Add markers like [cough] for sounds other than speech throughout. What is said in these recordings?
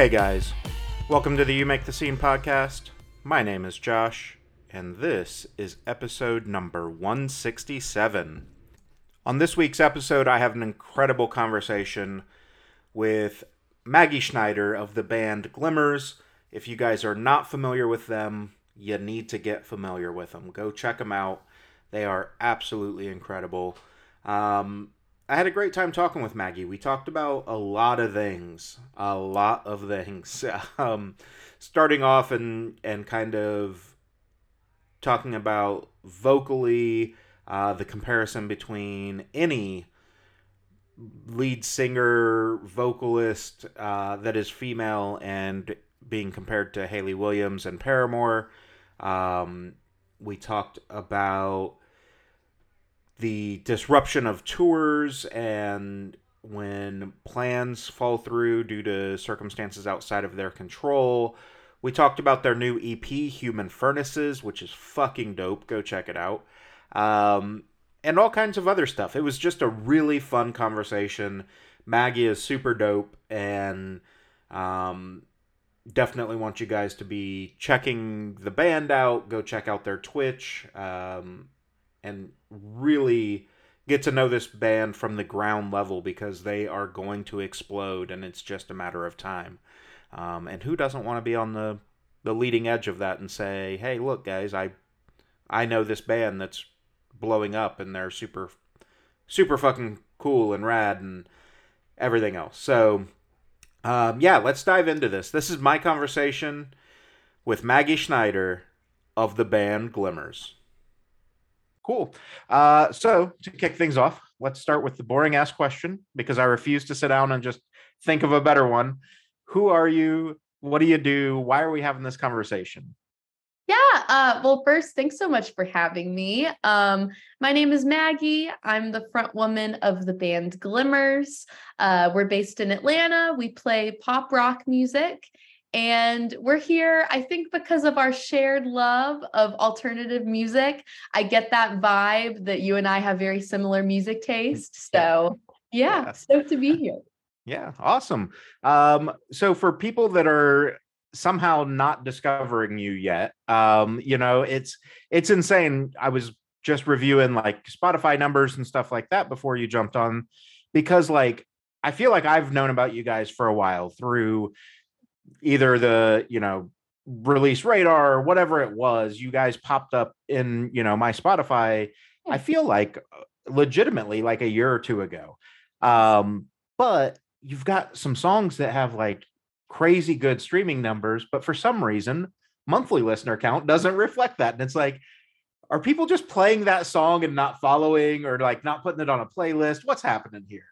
Hey guys, welcome to the You Make the Scene podcast. My name is Josh, and this is episode number 167. On this week's episode, I have an incredible conversation with Maggie Schneider of the band Glimmers. If you guys are not familiar with them, you need to get familiar with them. Go check them out. They are absolutely incredible. Um, I had a great time talking with Maggie. We talked about a lot of things, a lot of things. [laughs] Um, starting off and and kind of talking about vocally uh, the comparison between any lead singer vocalist uh, that is female and being compared to Hayley Williams and Paramore. Um, we talked about the disruption of tours and when plans fall through due to circumstances outside of their control. We talked about their new EP, Human Furnaces, which is fucking dope. Go check it out. Um, and all kinds of other stuff. It was just a really fun conversation. Maggie is super dope, and um, definitely want you guys to be checking the band out. Go check out their Twitch. Um, and really get to know this band from the ground level because they are going to explode and it's just a matter of time. Um, and who doesn't want to be on the the leading edge of that and say, "Hey, look, guys, I I know this band that's blowing up and they're super super fucking cool and rad and everything else." So, um, yeah, let's dive into this. This is my conversation with Maggie Schneider of the band Glimmers. Cool. Uh, so to kick things off, let's start with the boring ass question because I refuse to sit down and just think of a better one. Who are you? What do you do? Why are we having this conversation? Yeah. Uh, well, first, thanks so much for having me. Um, my name is Maggie. I'm the front woman of the band Glimmers. Uh, we're based in Atlanta. We play pop rock music. And we're here, I think, because of our shared love of alternative music. I get that vibe that you and I have very similar music taste. So, yeah, yeah. stoked to be here. Yeah, awesome. Um, so, for people that are somehow not discovering you yet, um, you know, it's it's insane. I was just reviewing like Spotify numbers and stuff like that before you jumped on, because like I feel like I've known about you guys for a while through either the you know release radar or whatever it was you guys popped up in you know my spotify i feel like uh, legitimately like a year or two ago. Um but you've got some songs that have like crazy good streaming numbers but for some reason monthly listener count doesn't reflect that and it's like are people just playing that song and not following or like not putting it on a playlist? What's happening here?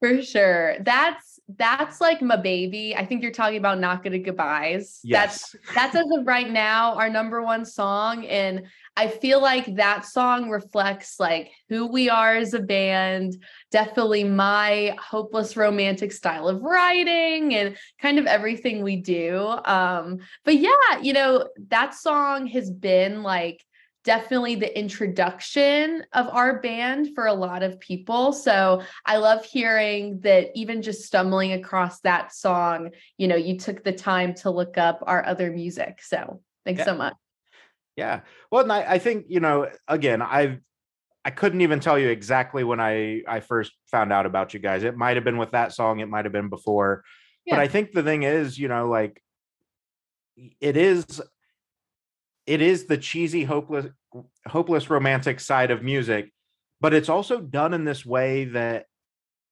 For sure. That's that's like my baby. I think you're talking about not good at goodbyes. Yes. That's [laughs] that's as of right now our number one song. And I feel like that song reflects like who we are as a band, definitely my hopeless romantic style of writing and kind of everything we do. Um, but yeah, you know, that song has been like definitely the introduction of our band for a lot of people. So I love hearing that even just stumbling across that song, you know, you took the time to look up our other music. So thanks yeah. so much. Yeah. Well, and I, I think, you know, again, I've I couldn't even tell you exactly when I I first found out about you guys. It might have been with that song, it might have been before. Yeah. But I think the thing is, you know, like it is it is the cheesy hopeless hopeless romantic side of music but it's also done in this way that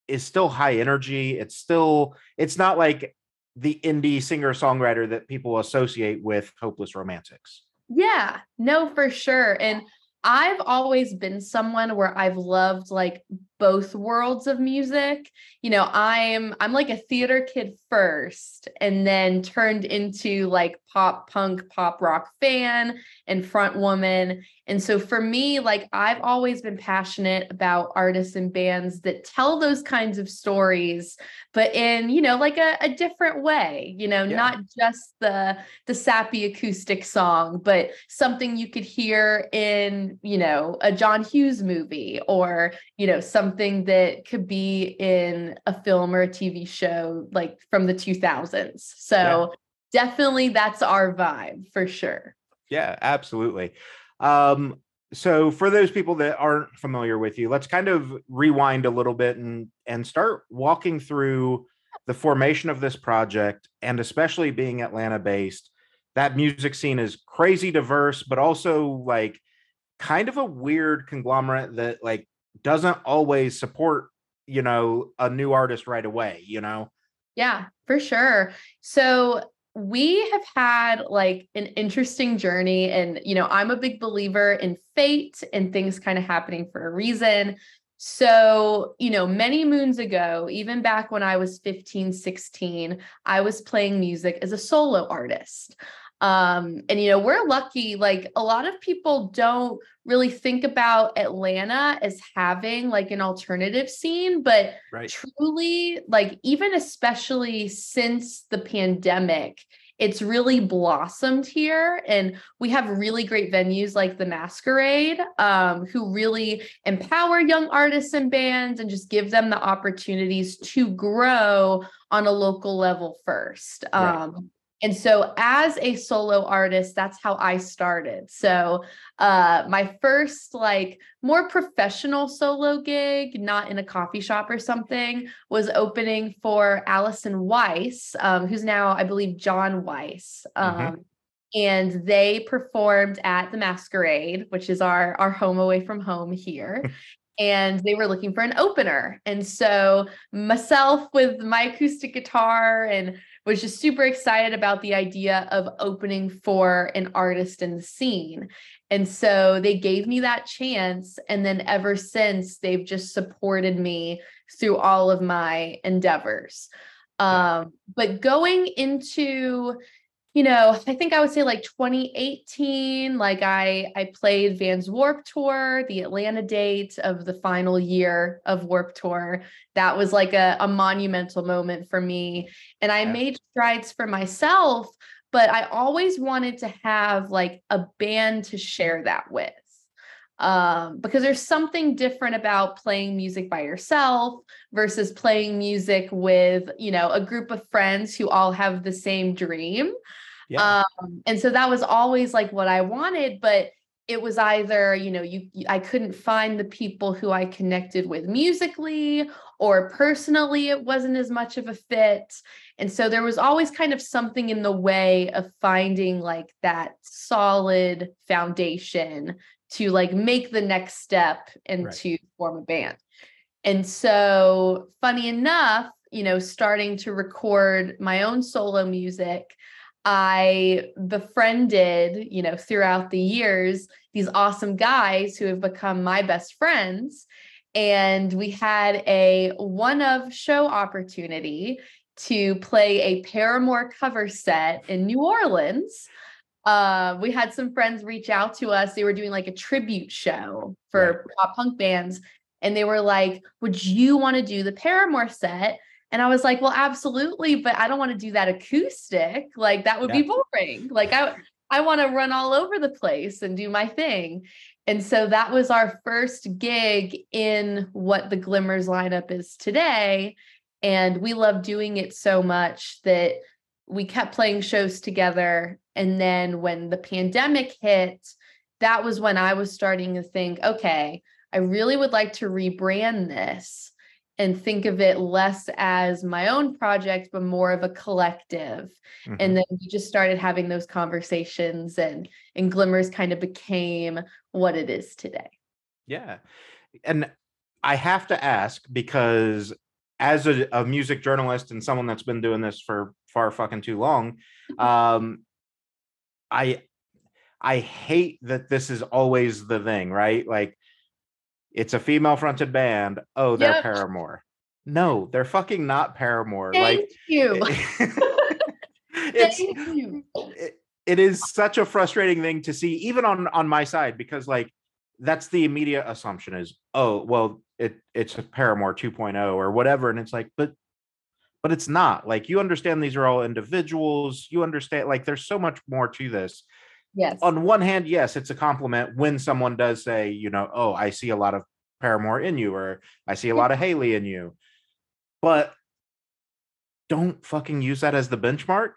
is still high energy. It's still it's not like the indie singer songwriter that people associate with hopeless romantics. Yeah no for sure and I've always been someone where I've loved like both worlds of music. You know, I'm I'm like a theater kid first and then turned into like pop punk pop rock fan and front woman. And so for me, like I've always been passionate about artists and bands that tell those kinds of stories, but in, you know, like a, a different way, you know, yeah. not just the the sappy acoustic song, but something you could hear in, you know, a John Hughes movie or, you know, some something that could be in a film or a TV show like from the 2000s. So yeah. definitely that's our vibe for sure. Yeah, absolutely. Um, so for those people that aren't familiar with you, let's kind of rewind a little bit and and start walking through the formation of this project and especially being Atlanta based. That music scene is crazy diverse, but also like kind of a weird conglomerate that like doesn't always support, you know, a new artist right away, you know? Yeah, for sure. So we have had like an interesting journey and you know i'm a big believer in fate and things kind of happening for a reason so you know many moons ago even back when i was 15 16 i was playing music as a solo artist um and you know we're lucky like a lot of people don't really think about atlanta as having like an alternative scene but right. truly like even especially since the pandemic it's really blossomed here and we have really great venues like the masquerade um, who really empower young artists and bands and just give them the opportunities to grow on a local level first um, and so as a solo artist, that's how I started. So uh my first like more professional solo gig, not in a coffee shop or something, was opening for Allison Weiss, um, who's now I believe John Weiss. Mm-hmm. Um, mm-hmm. and they performed at the Masquerade, which is our our home away from home here. [laughs] and they were looking for an opener. And so myself with my acoustic guitar and was just super excited about the idea of opening for an artist in the scene. And so they gave me that chance. And then ever since, they've just supported me through all of my endeavors. Um, but going into you know, I think I would say like 2018, like I I played Vans Warped Tour, the Atlanta date of the final year of Warped Tour. That was like a, a monumental moment for me. And I yeah. made strides for myself, but I always wanted to have like a band to share that with um, because there's something different about playing music by yourself versus playing music with you know a group of friends who all have the same dream yeah. Um, and so that was always like what I wanted, but it was either, you know, you I couldn't find the people who I connected with musically or personally it wasn't as much of a fit. And so there was always kind of something in the way of finding like that solid foundation to like make the next step and right. to form a band. And so funny enough, you know, starting to record my own solo music, I befriended, you know, throughout the years, these awesome guys who have become my best friends. And we had a one of show opportunity to play a Paramore cover set in New Orleans. Uh, we had some friends reach out to us. They were doing like a tribute show for right. pop punk bands. And they were like, Would you want to do the Paramore set? And I was like, well, absolutely, but I don't want to do that acoustic. Like that would yeah. be boring. Like I I want to run all over the place and do my thing. And so that was our first gig in what the Glimmers lineup is today. And we love doing it so much that we kept playing shows together. And then when the pandemic hit, that was when I was starting to think, okay, I really would like to rebrand this and think of it less as my own project but more of a collective mm-hmm. and then we just started having those conversations and and glimmers kind of became what it is today yeah and i have to ask because as a, a music journalist and someone that's been doing this for far fucking too long um i i hate that this is always the thing right like it's a female fronted band. Oh, they're yep. Paramore. No, they're fucking not Paramore. Thank like you. [laughs] [laughs] it's, Thank you. It, it is such a frustrating thing to see, even on on my side, because like that's the immediate assumption is, oh, well, it it's a Paramore 2.0 or whatever, and it's like, but but it's not. Like you understand these are all individuals. You understand like there's so much more to this. Yes. On one hand, yes, it's a compliment when someone does say, you know, oh, I see a lot of Paramore in you, or I see a lot of Hayley in you. But don't fucking use that as the benchmark.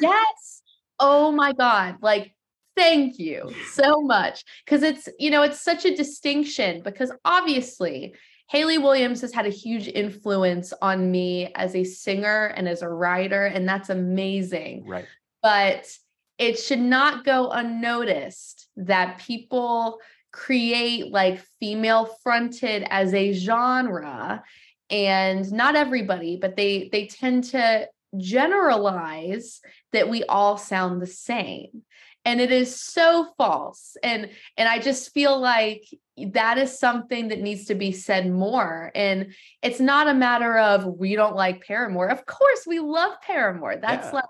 yes. Oh my God. Like, thank you so much. Because it's, you know, it's such a distinction because obviously Hayley Williams has had a huge influence on me as a singer and as a writer, and that's amazing. Right. But it should not go unnoticed that people create like female fronted as a genre and not everybody but they they tend to generalize that we all sound the same and it is so false and and i just feel like that is something that needs to be said more and it's not a matter of we don't like paramore of course we love paramore that's yeah. like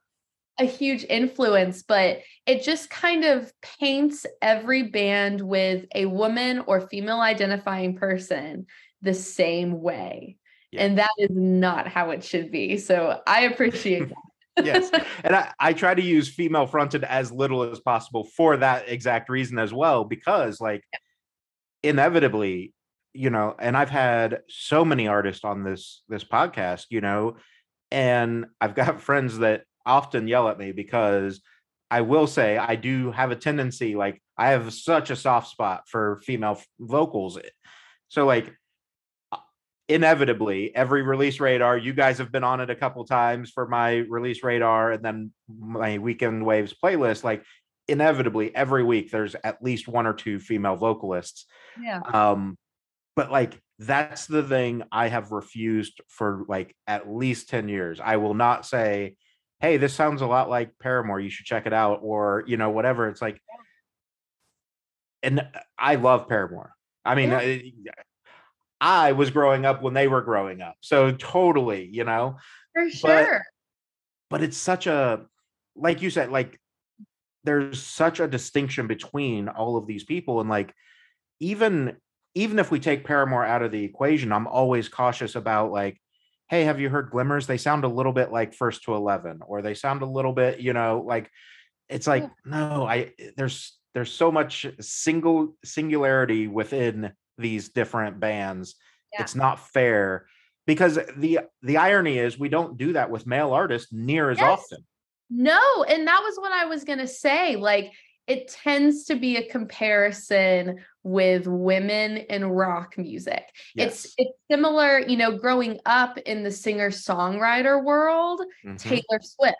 a huge influence but it just kind of paints every band with a woman or female identifying person the same way yeah. And that is not how it should be. So I appreciate that. [laughs] yes. [laughs] And I, I try to use female fronted as little as possible for that exact reason as well, because like yeah. inevitably, you know, and I've had so many artists on this this podcast, you know, and I've got [laughs] friends that often yell at me because I will say I do have a tendency, like I have such a soft spot for female vocals. Eh, so like inevitably every release radar you guys have been on it a couple times for my release radar and then my weekend waves playlist like inevitably every week there's at least one or two female vocalists. Yeah. Um but like that's the thing i have refused for like at least 10 years. I will not say hey this sounds a lot like paramore you should check it out or you know whatever. It's like and i love paramore. I mean yeah. I was growing up when they were growing up. So totally, you know. For sure. But, but it's such a like you said, like there's such a distinction between all of these people. And like even even if we take Paramore out of the equation, I'm always cautious about like, hey, have you heard Glimmers? They sound a little bit like first to eleven, or they sound a little bit, you know, like it's like, no, I there's there's so much single singularity within these different bands. Yeah. It's not fair because the the irony is we don't do that with male artists near as yes. often. No, and that was what I was going to say like it tends to be a comparison with women in rock music. Yes. It's it's similar, you know, growing up in the singer-songwriter world, mm-hmm. Taylor Swift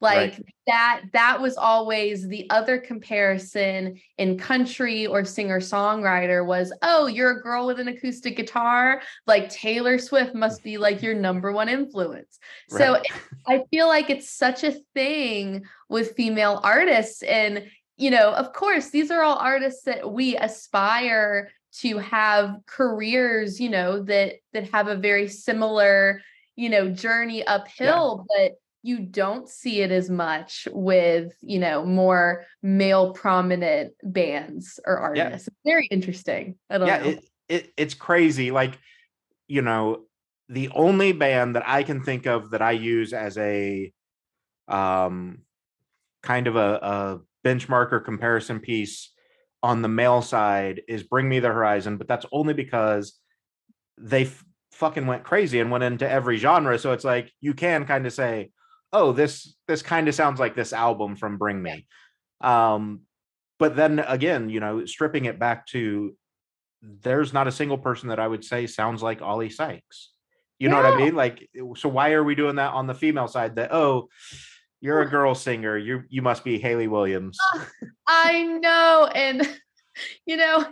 like right. that that was always the other comparison in country or singer songwriter was oh you're a girl with an acoustic guitar like taylor swift must be like your number one influence right. so i feel like it's such a thing with female artists and you know of course these are all artists that we aspire to have careers you know that that have a very similar you know journey uphill yeah. but you don't see it as much with you know more male prominent bands or artists. Yeah. it's very interesting. I don't yeah, know. it, it, it's crazy like you know the only band that i can think of that i use as a um kind of a, a benchmark or comparison piece on the male side is bring me the horizon but that's only because they f- fucking went crazy and went into every genre. So it's like you can kind of say oh this this kind of sounds like this album from bring me. Um but then again you know stripping it back to there's not a single person that i would say sounds like Oli Sykes. You know what i mean? Like so why are we doing that on the female side that oh you're a girl singer you you must be hayley williams. I know and [laughs] you know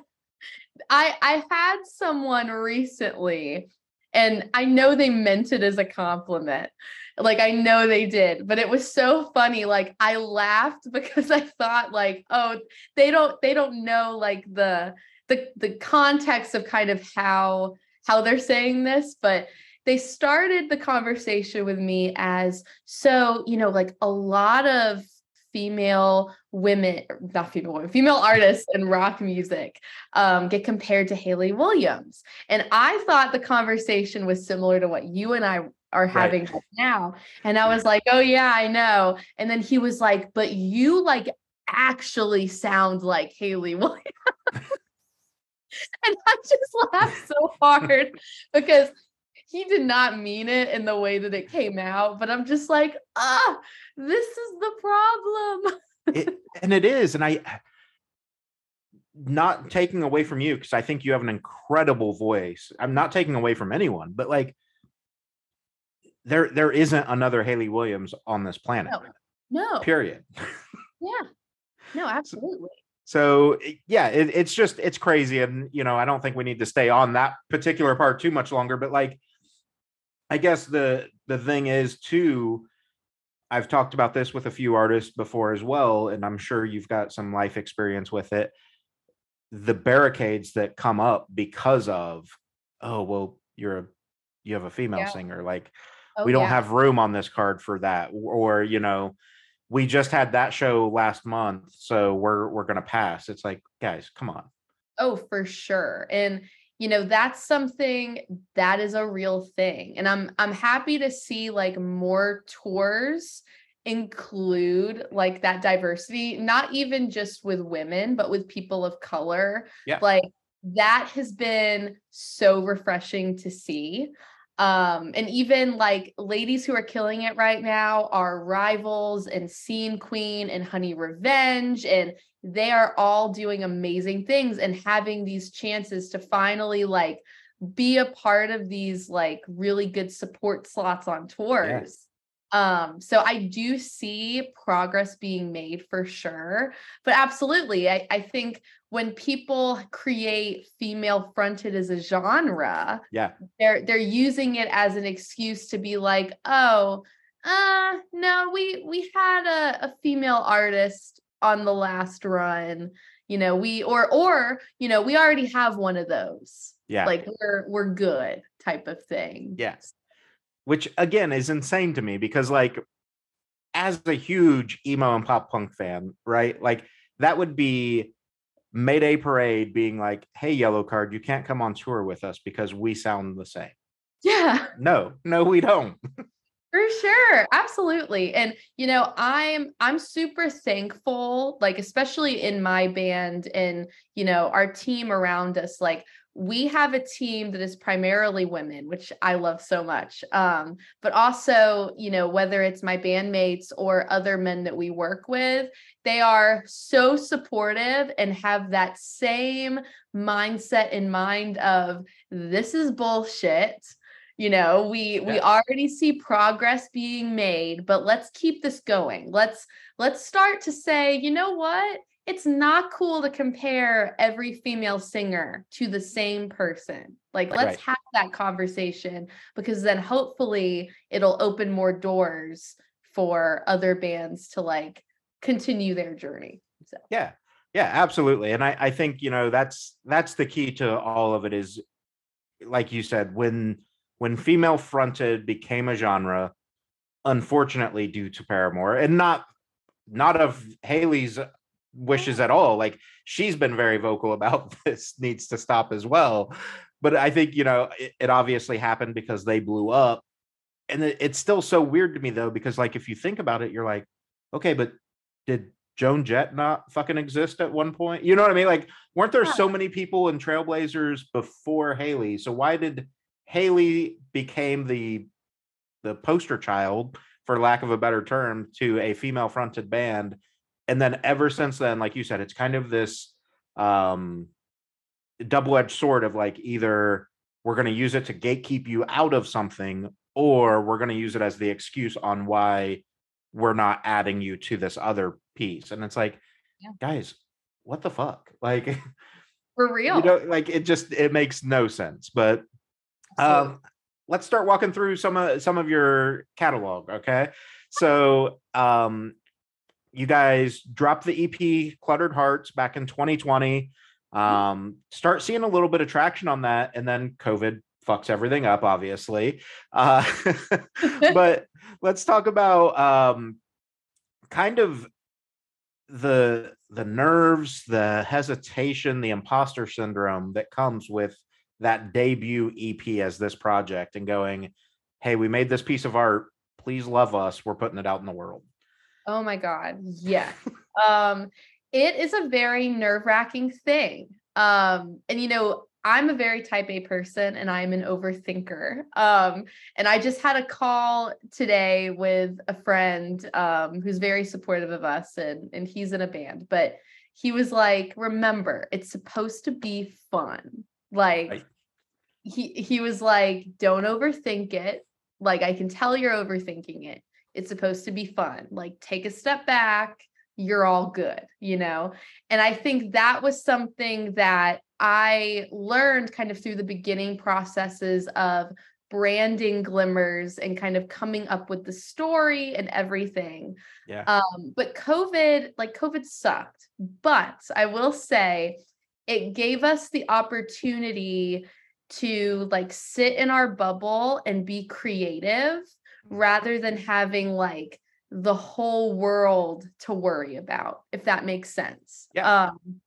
i i had someone recently and i know they meant it as a compliment like I know they did, but it was so funny. Like I laughed [laughs] because I thought like, oh, they don't they don't know like the the the context of kind of how how they're saying this, but they started the conversation with me as so, you know, like a lot of female women, not female women, female artists in rock music um, get compared to Hayley Williams. And I thought the conversation was similar to what you and I are having right. now. And I was like, oh yeah, I know. And then he was like, but you like actually sound like Hayley Williams. [laughs] and I just laughed so [laughs] hard because he did not mean it in the way that it came out, but I'm just like, ah, this is the problem. it, [laughs] and it is, and I not taking away from you because I think you have an incredible voice. I'm not taking away from anyone, but like there there isn't another Hayley Williams on this planet. No. no. Period. Yeah. No, [laughs] absolutely. So eh, yeah, it, it's just it's crazy, and you know I don't think we need to stay on that particular part too much longer. But like, I guess the the thing is too. I've talked about this with a few artists before as well, and I'm sure you've got some life experience with it. The barricades that come up because of, oh well, you're a you have a female yeah. singer, like oh, we don't yeah. have room on this card for that, or you know, we just had that show last month, so we're we're gonna pass. It's like, guys, come on. Oh, for sure. And you know, that's something that is a real thing. And I'm I'm happy to see like more tours include like that diversity, not even just with women, but with people of color. Yeah. Like that has been so refreshing to see um and even like ladies who are killing it right now are rivals and scene queen and honey revenge and they are all doing amazing things and having these chances to finally like be a part of these like really good support slots on tours um so i do see progress being made for sure but absolutely i, I think when people create female fronted as a genre yeah. they're they're using it as an excuse to be like oh uh no we we had a, a female artist on the last run you know we or or you know we already have one of those. Yeah. Like we're we're good type of thing. Yes which again is insane to me because like as a huge emo and pop punk fan, right? Like that would be Mayday Parade being like, "Hey, Yellowcard, you can't come on tour with us because we sound the same." Yeah. No, no, we don't. For sure. Absolutely. And you know, I'm I'm super thankful like especially in my band and you know, our team around us like we have a team that is primarily women which i love so much um, but also you know whether it's my bandmates or other men that we work with they are so supportive and have that same mindset in mind of this is bullshit. You know we yeah. we already see progress being made but let's keep this going. Let's let's start to say you know what it's not cool to compare every female singer to the same person. Like, let's right. have that conversation because then hopefully it'll open more doors for other bands to like continue their journey. So, yeah, yeah, absolutely. And I, I think, you know, that's that's the key to all of it is like you said, when when female fronted became a genre, unfortunately due to Paramore, and not not of Hayley's wishes at oh. all. Like she's been very vocal about [laughs] this needs to stop as well. But I think, you know, it, it obviously happened because they blew up. And it, it's still so weird to me though, because like if you think about it, you're like, okay, but did Joan Jett not fucking exist at one point? You know what I mean? Like, weren't there so many people in Trailblazers before Hayley? So why did Hayley became the the poster child, for lack of a better term, to a female fronted band and then ever since then like you said it's kind of this um double-edged sword of like either we're going to use it to gatekeep you out of something or we're going to use it as the excuse on why we're not adding you to this other piece and it's like yeah. guys what the fuck? [laughs] Like for real. you know like it just it makes no sense but um let's start walking through some of some of your catalog okay. So um you guys dropped the EP Cluttered Hearts back in 2020. Mm-hmm. Um, start seeing a little bit of traction on that, and then COVID fucks everything up, obviously. Uh, [laughs] but let's talk about um, kind of the the nerves, the hesitation, the imposter syndrome that comes with that debut EP as this project, and going, "Hey, we made this piece of art. Please love us. We're putting it out in the world." Oh my God. Yeah. um, it is a very nerve wracking thing. Um, and you know, I'm a very type A person and I'm an overthinker. Um, and I just had a call today with a friend um, who's very supportive of us and, and he's in a band, but he was like, remember, it's supposed to be fun. Like right. he he was like, don't overthink it. Like I can tell you're overthinking it. It's supposed to be fun. Like take a step back, you're all good, you know? And I think that was something that I learned kind of through the beginning processes of branding glimmers and kind of coming up with the story and everything. Yeah. Um, but COVID, like COVID sucked. But I will say it gave us the opportunity to like sit in our bubble and be creative rather than having like the whole world to worry about, if that makes sense. Yeah. Um,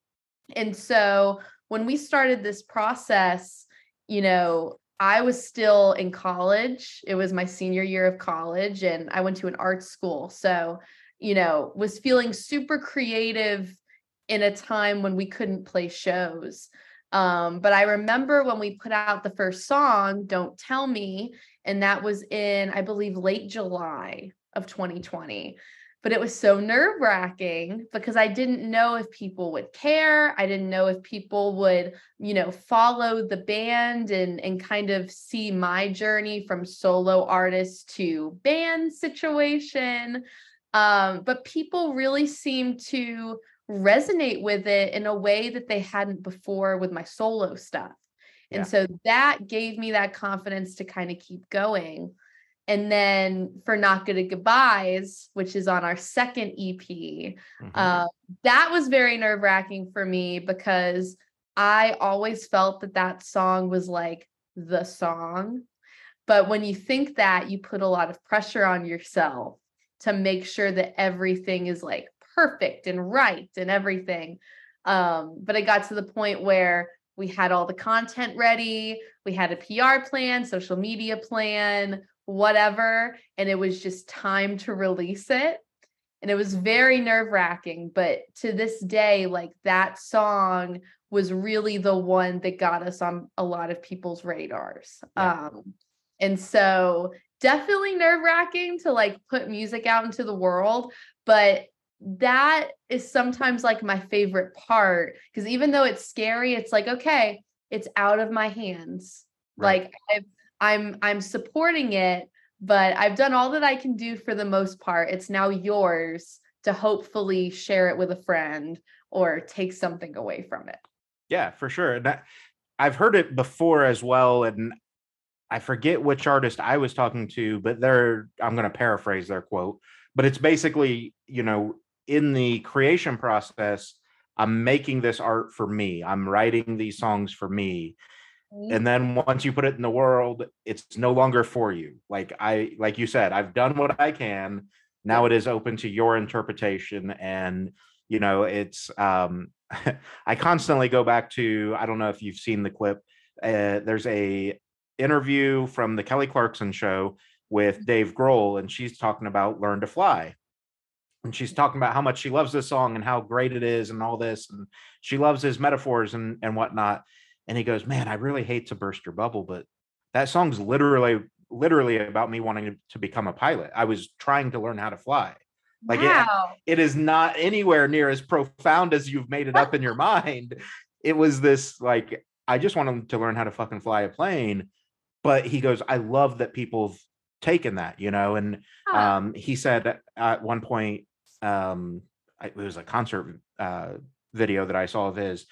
and so when we started this process, you know, I was still in college. It was my senior year of college, and I went to an art school. So, you know, was feeling super creative in a time when we couldn't play shows. Um, but I remember when we put out the first song, Don't Tell Me, and that was in, I believe, late July of 2020 but it was so nerve wracking because I didn't know if people would care. I didn't know if people would, you know, follow the band and and kind of see my journey from solo artist to band situation. Um, but people really seemed to resonate with it in a way that they hadn't before with my solo stuff. And so that gave me that confidence to kind of keep going. And then for Not Good at Goodbyes, which is on our second EP, mm-hmm. uh, that was very nerve wracking for me because I always felt that that song was like the song. But when you think that, you put a lot of pressure on yourself to make sure that everything is like perfect and right and everything. Um, but it got to the point where we had all the content ready, we had a PR plan, social media plan, whatever. And it was just time to release it. And it was very nerve wracking. But to this day, like that song was really the one that got us on a lot of people's radars. Yeah. Um, and so definitely nerve wracking to like put music out into the world. But that is sometimes like my favorite part because even though it's scary, it's like, okay, it's out of my hands. Right. Like I've I'm I'm supporting it, but I've done all that I can do for the most part. It's now yours to hopefully share it with a friend or take something away from it. Yeah, for sure. And that, I've heard it before as well and I forget which artist I was talking to, but they're I'm going to paraphrase their quote, but it's basically, you know, in the creation process, I'm making this art for me. I'm writing these songs for me. And then once you put it in the world it's no longer for you. Like i like you said i've done what i can. Now it is open to your interpretation. And you know it's um [laughs] i constantly go back to i don't know if you've seen the clip uh, there's a interview from the kelly clarkson show with mm-hmm. dave grohl and she's talking about learn to fly and she's talking about how much she loves this song and how great it is and all this and she loves his metaphors and and whatnot and he goes, "Man, I really hate to burst your bubble, but that song's literally literally about me wanting to become a pilot. I was trying to learn how to fly. Like wow. it, it is not anywhere near as profound as you've made it up in your [laughs] mind. It was this like I just wanted to learn how to fucking fly a plane. But he goes, I love that people have taken that, you know. And um, he said at one point, um, it was a concert uh, video that I saw of his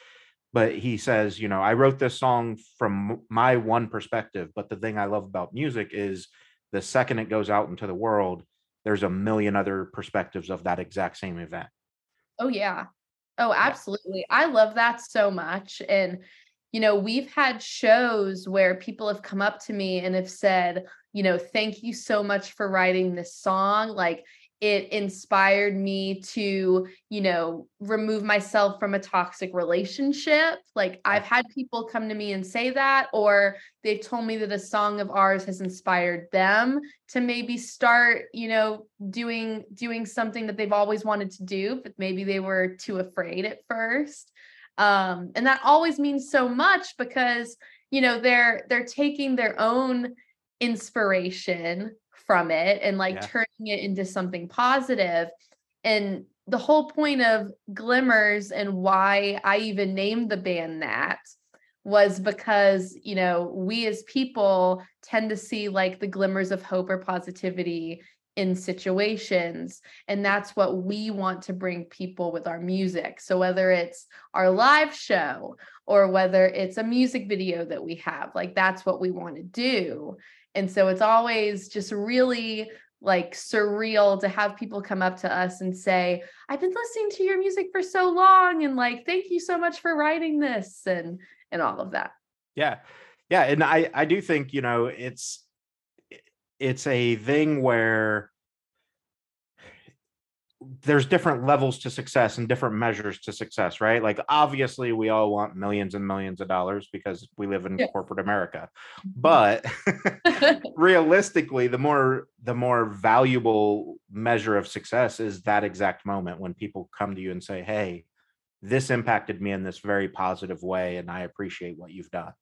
but he says, you know, I wrote this song from my one perspective, but the thing I love about music is the second it goes out into the world, there's a million other perspectives of that exact same event. Oh yeah. Oh, absolutely. I love that so much and you know, we've had shows where people have come up to me and have said, you know, thank you so much for writing this song. Like it inspired me to you know remove myself from a toxic relationship like i've had people come to me and say that or they've told me that a song of ours has inspired them to maybe start you know doing doing something that they've always wanted to do but maybe they were too afraid at first. Um, and that always means so much because you know they're they're taking their own inspiration from it and like Yeah. turning it into something positive. And the whole point of glimmers and why i even named the band that was because you know we as people tend to see like the glimmers of hope or positivity in situations and that's what we want to bring people with our music. So whether it's our live show or whether it's a music video that we have like that's what we want to do and so it's always just really like surreal to have people come up to us and say i've been listening to your music for so long and like thank you so much for writing this and and all of that Yeah. Yeah. And I, I do think, you know, it's, it's a thing where there's different levels to success and different measures to success, right? Like, obviously, we all want millions and millions of dollars because we live in Yeah. corporate America. Mm-hmm. But [laughs] [laughs] realistically, the more the more valuable measure of success is that exact moment when people come to you and say, "Hey, this impacted me in this very positive way, and I appreciate what you've done."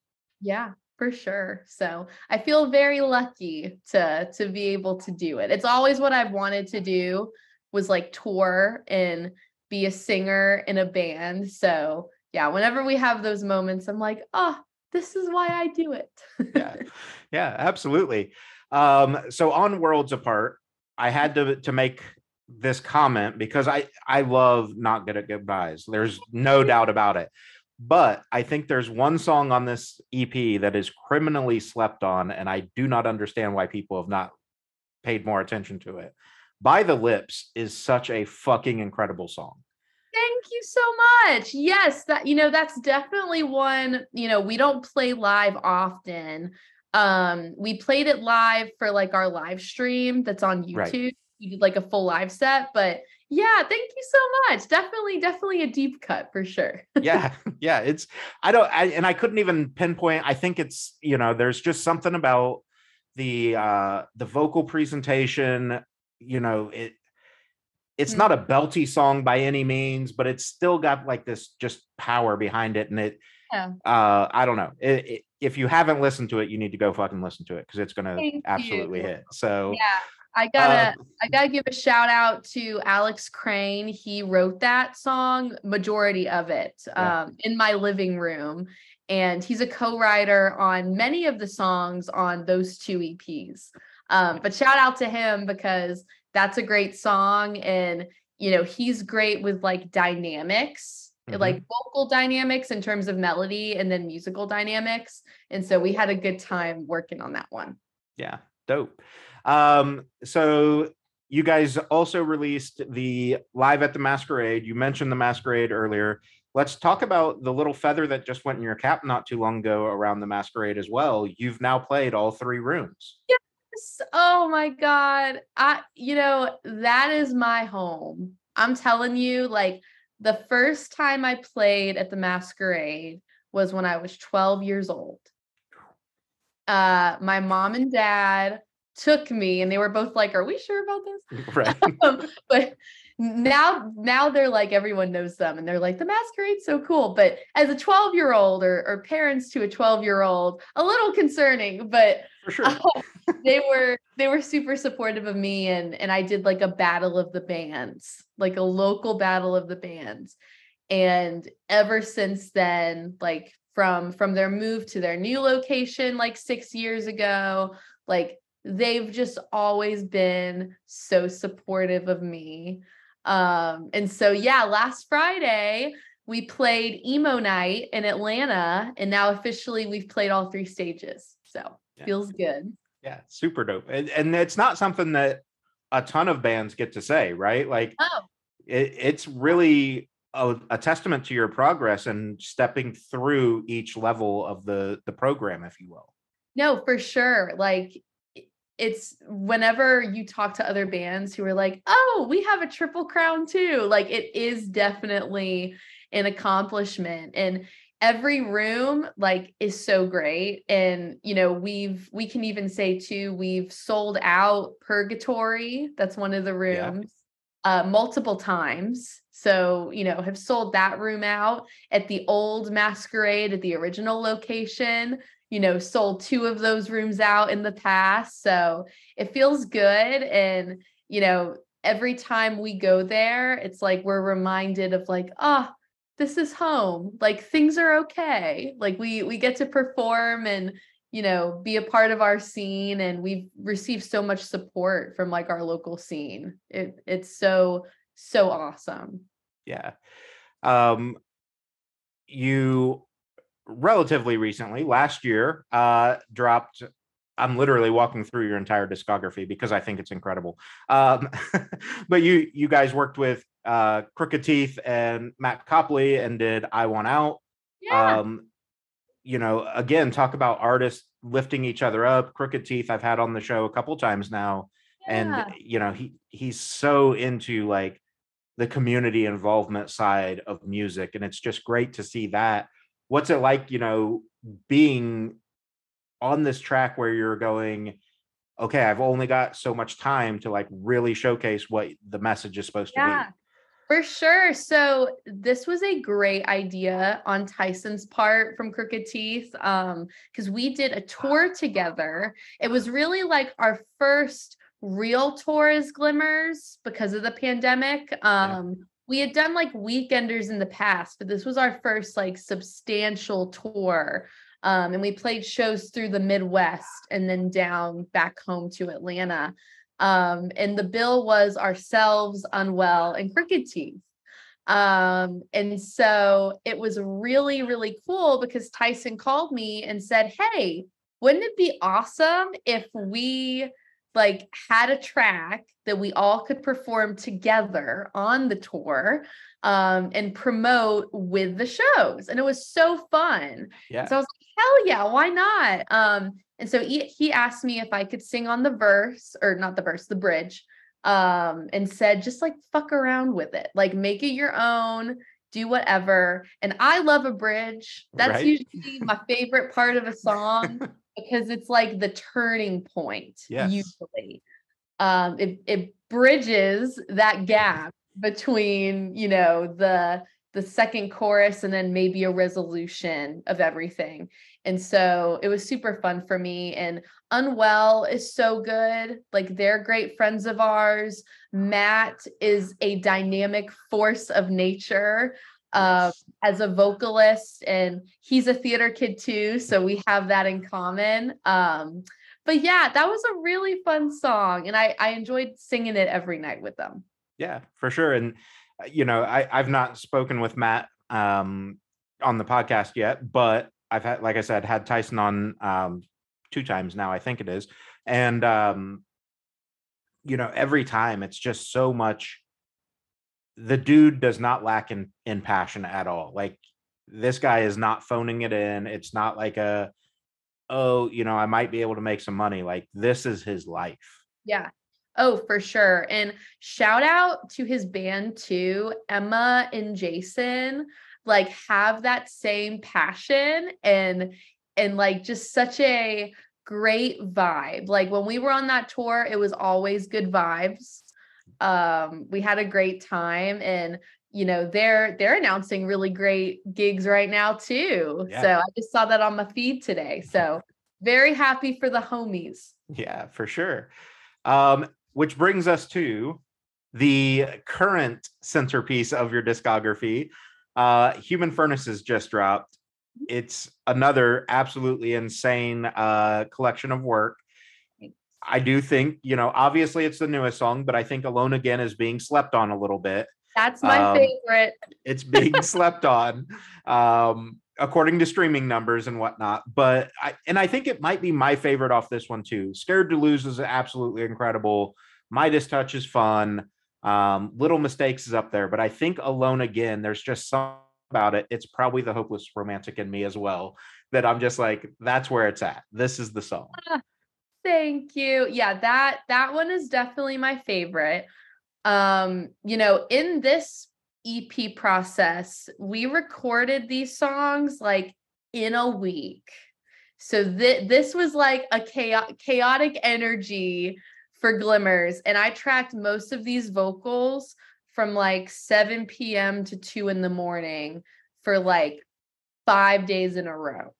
Yeah, for sure. So I feel very lucky to to be able to do it. It's always what I've wanted to do was like tour and be a singer in a band. So yeah, whenever we have those moments, I'm like, oh, this is why I do it. yeah [laughs] yeah absolutely um so on worlds apart i had to to make this comment because i i love not good at goodbyes there's no doubt about it but i think there's one song on this ep that is criminally slept on and i do not understand why people have not paid more attention to it by the lips is such a fucking incredible song Thank you so much. Yes, that you know that's definitely one, you know, we don't play live often. Um we played it live for like our live stream that's on Right. YouTube. We did like a full live set, but yeah, thank you so much. Definitely definitely a deep cut for sure. [laughs] yeah yeah it's i don't I, and i couldn't even pinpoint i think it's you know there's just something about the uh the vocal presentation you know it it's Mm. not a belty song by any means but it's still got like this just power behind it and it Yeah. uh i don't know it, it, if you haven't listened to it you need to go fucking listen to it because it's gonna Thank absolutely you. hit so Yeah. I gotta uh, I gotta give a shout out to Alex Crane. He wrote that song, majority of it, Yeah. um, in my living room. And he's a co-writer on many of the songs on those two EPs. Um, but shout out to him because that's a great song. And you know, he's great with like dynamics, Mhm. like vocal dynamics in terms of melody and then musical dynamics. And so we had a good time working on that one. Yeah, dope. Um, so you guys also released the Live at the Masquerade. You mentioned the Masquerade earlier. Let's talk about the little feather that just went in your cap not too long ago around the Masquerade as well. You've now played all three rooms. Yes. Oh my God. I, you know, that is my home. I'm telling you, like the first time I played at the masquerade was when I was 12 years old. Uh, my mom and dad took me and they were both like, Are we sure about this? [laughs] right. [laughs] um, but now now they're like everyone knows them and they're like the masquerade's so cool. But as a 12 year old or, or parents to a 12 year old a little concerning but For sure. [laughs] Um, they were they were super supportive of me and and I did like a battle of the bands like a local battle of the bands. And ever since then like from from their move to their new location like 6 years ago like they've just always been so supportive of me um and so yeah last Friday we played emo night in Atlanta and now officially we've played all three stages so Yeah. feels good Yeah, super dope. And, and it's not something that a ton of bands get to say, right? Like oh it, it's really a, a testament to your progress and stepping through each level of the the program, if you will. No, for sure. Like it's whenever you talk to other bands who are like, "Oh, we have a triple crown too." Like it is definitely an accomplishment and every room like is so great and you know we've we can even say too we've sold out purgatory that's one of the Yeah. rooms uh, multiple times. So, you know, have sold that room out at the old masquerade at the original location, you know, sold two of those rooms out in the past. So it feels good. And, you know, every time we go there, it's like we're reminded of like, oh, this is home. Like things are okay. Like we we get to perform and you know be a part of our scene and we've received so much support from like our local scene. It it's so so awesome. Yeah. Um you relatively recently last year uh dropped I'm literally walking through your entire discography because I think it's incredible. Um, [laughs] but you you guys worked with uh, Crooked Teeth and Matt Copley and did I Want Out. Yeah. Um, you know, again, talk about artists lifting each other up. Crooked Teeth, I've had on the show a couple times now, yeah. and you know, he he's so into like the community involvement side of music, and it's just great to see that. What's it like, you know, being on this track where you're going? Okay, I've only got so much time to like really showcase what the message is supposed yeah. to be. For sure. So this was a great idea on Tyson's part from Crooked Teeth. Um, because we did a tour together. It was really like our first real tour as Glimmers because of the pandemic. Um, yeah. We had done like weekenders in the past, but this was our first like substantial tour. Um, and we played shows through the Midwest and then down back home to Atlanta. Um, and the bill was ourselves, unwell, and crooked teeth. Um, and so it was really, really cool because Tyson called me and said, Hey, wouldn't it be awesome if we like had a track that we all could perform together on the tour um, and promote with the shows? And it was so fun. Yeah. So I was like, hell yeah, why not? Um, and so he, he asked me if I could sing on the verse or not the verse, the bridge, um, and said, just like fuck around with it, like make it your own, do whatever. And I love a bridge. That's right? usually my favorite part of a song [laughs] because it's like the turning point, yes. usually. Um, it, it bridges that gap between, you know, the the second chorus and then maybe a resolution of everything. And so it was super fun for me. And Unwell is so good. Like they're great friends of ours. Matt is a dynamic force of nature uh, as a vocalist, and he's a theater kid too. So we have that in common. Um, but yeah, that was a really fun song. And I, I enjoyed singing it every night with them. Yeah, for sure. And, uh, you know, I, I've not spoken with Matt um, on the podcast yet, but I've had, like I said, had Tyson on um, two times now, I think it is, and um, you know, every time it's just so much. The dude does not lack in in passion at all. Like this guy is not phoning it in. It's not like a, oh, you know, I might be able to make some money. Like this is his life. Yeah. Oh, for sure. And shout out to his band too, Emma and Jason like have that same passion and and like just such a great vibe. Like when we were on that tour, it was always good vibes. Um, we had a great time and you know they're they're announcing really great gigs right now too. Yeah. So I just saw that on my feed today. So very happy for the homies. Yeah, for sure. Um, which brings us to the current centerpiece of your discography, uh, Human Furnaces just dropped. It's another absolutely insane uh, collection of work. I do think, you know, obviously it's the newest song, but I think Alone Again is being slept on a little bit. That's my um, favorite. It's being [laughs] slept on, um, according to streaming numbers and whatnot. But I, and I think it might be my favorite off this one too. Scared to Lose is absolutely incredible. Midas Touch is fun. Um, Little Mistakes is up there, but I think Alone Again, there's just some about it. It's probably the hopeless romantic in me as well that I'm just like, that's where it's at. This is the song. Thank you. Yeah, that that one is definitely my favorite. Um, you know, in this EP process, we recorded these songs like in a week. So th- this was like a chaotic, chaotic energy for Glimmers. And I tracked most of these vocals from like 7 p.m. to 2 in the morning for like five days in a row.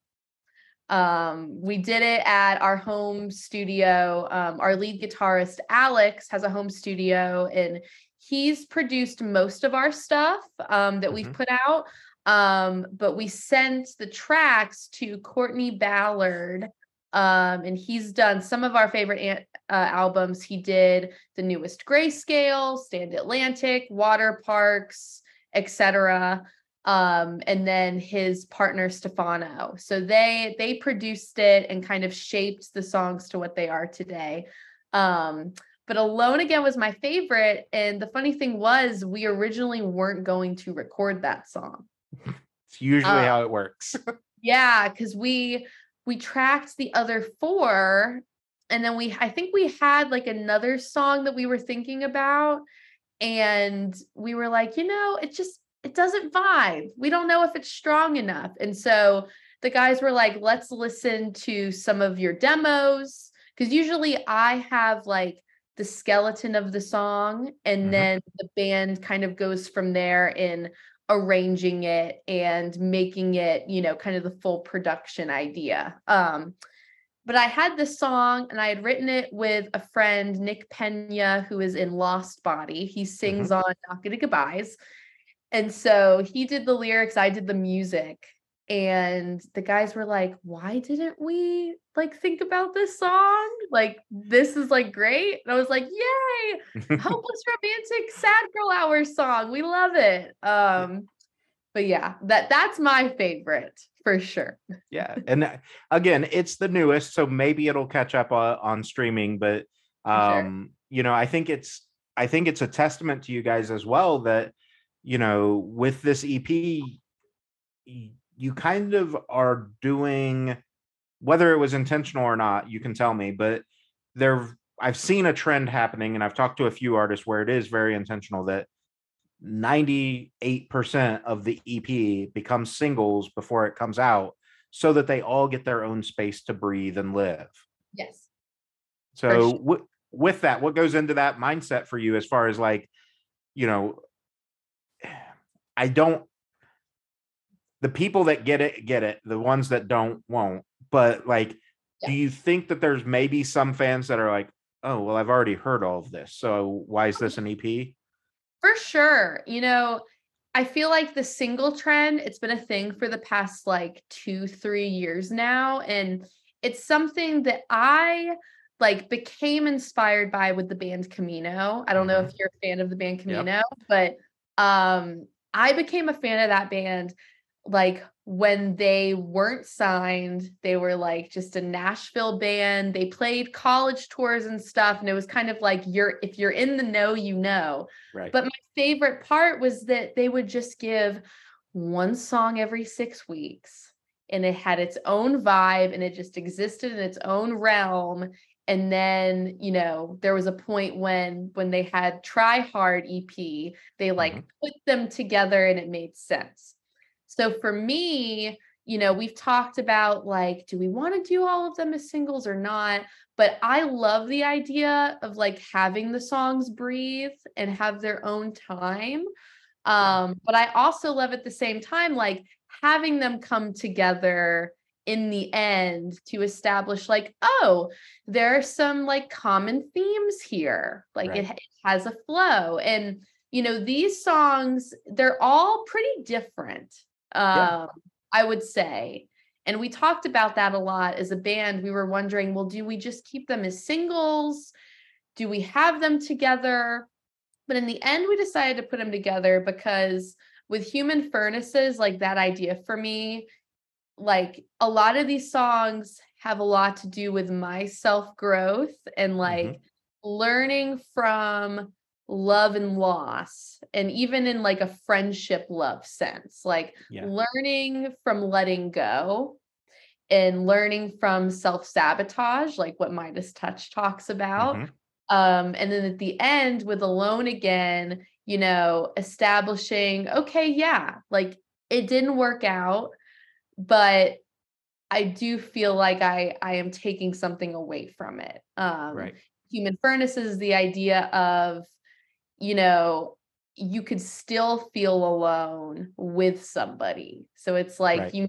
Um, we did it at our home studio. Um, our lead guitarist, Alex, has a home studio and he's produced most of our stuff um, that we've Mhm. put out. Um, but we sent the tracks to Courtney Ballard. Um, and he's done some of our favorite an- uh, albums. He did the newest Grayscale, Stand Atlantic, Waterparks, etc. Um, and then his partner Stefano. So they they produced it and kind of shaped the songs to what they are today. Um, but Alone Again was my favorite. And the funny thing was, we originally weren't going to record that song. [laughs] It's usually Uh, how it works. [laughs] Yeah, because we we tracked the other four, and then we I think we had like another song that we were thinking about, and we were like, you know, it just it doesn't vibe. We don't know if it's strong enough. And so the guys were like, let's listen to some of your demos. Because usually I have like the skeleton of the song, and Mhm. then the band kind of goes from there in arranging it and making it, you know, kind of the full production idea. Um, but I had this song and I had written it with a friend, Nick Pena, who is in Lost Body. He sings on Not Gonna Goodbyes. And so he did the lyrics, I did the music. And the guys were like, why didn't we like think about this song? Like, this is like great. And I was like, yay, [laughs] hopeless romantic sad girl hour song. We love it. Um, but yeah, that that's my favorite for sure. yeah and uh, again it's the newest so maybe it'll catch up uh, on streaming but sure. um you know i think it's i think it's a testament to you guys as well that you know with this ep you kind of are doing whether it was intentional or not you can tell me but there i've seen a trend happening and i've talked to a few artists where it is very intentional that 98% of the EP becomes singles before it comes out so that they all get their own space to breathe and live. Yes. So sure. wi- with that, what goes into that mindset for you as far as like, you know, I don't the people that get it get it, the ones that don't won't. But like do you think that there's maybe some fans that are like, "Oh, well I've already heard all of this. So why is this an EP?" For sure. You know, I feel like the single trend, it's been a thing for the past like two, three years now. And it's something that I like became inspired by with the band Camino. I don't know Mhm. if you're a fan of the band Yep. Camino, but um I became a fan of that band like when they weren't signed, they were like just a Nashville band. They played college tours and stuff. And it was kind of like you're if you're in the know, you know. Right. But my favorite part was that they would just give one song every six weeks and it had its own vibe and it just existed in its own realm. And then, you know, there was a point when when they had Try Hard EP, they like Mhm. put them together and it made sense. So for me, you know, we've talked about like, do we want to do all of them as singles or not? But I love the idea of like having the songs breathe and have their own time. Um, but I also love at the same time, like having them come together in the end to establish like oh there are some like common themes here like Right. it, it has a flow. And you know these songs they're all pretty different Yeah. um i would say. And we talked about that a lot as a band. We were wondering well do we just keep them as singles? Do we have them together? But in the end we decided to put them together because with human furnaces like that idea for me like a lot of these songs have a lot to do with my self growth and like learning from love and loss and even in like a friendship love sense like Yeah. learning from letting go and learning from self sabotage like what Midas Touch talks about Mhm. um and then at the end with alone again you know establishing okay yeah like it didn't work out but i do feel like i i am taking something away from it um Right. human furnaces is the idea of you know you could still feel alone with somebody so it's like Right. you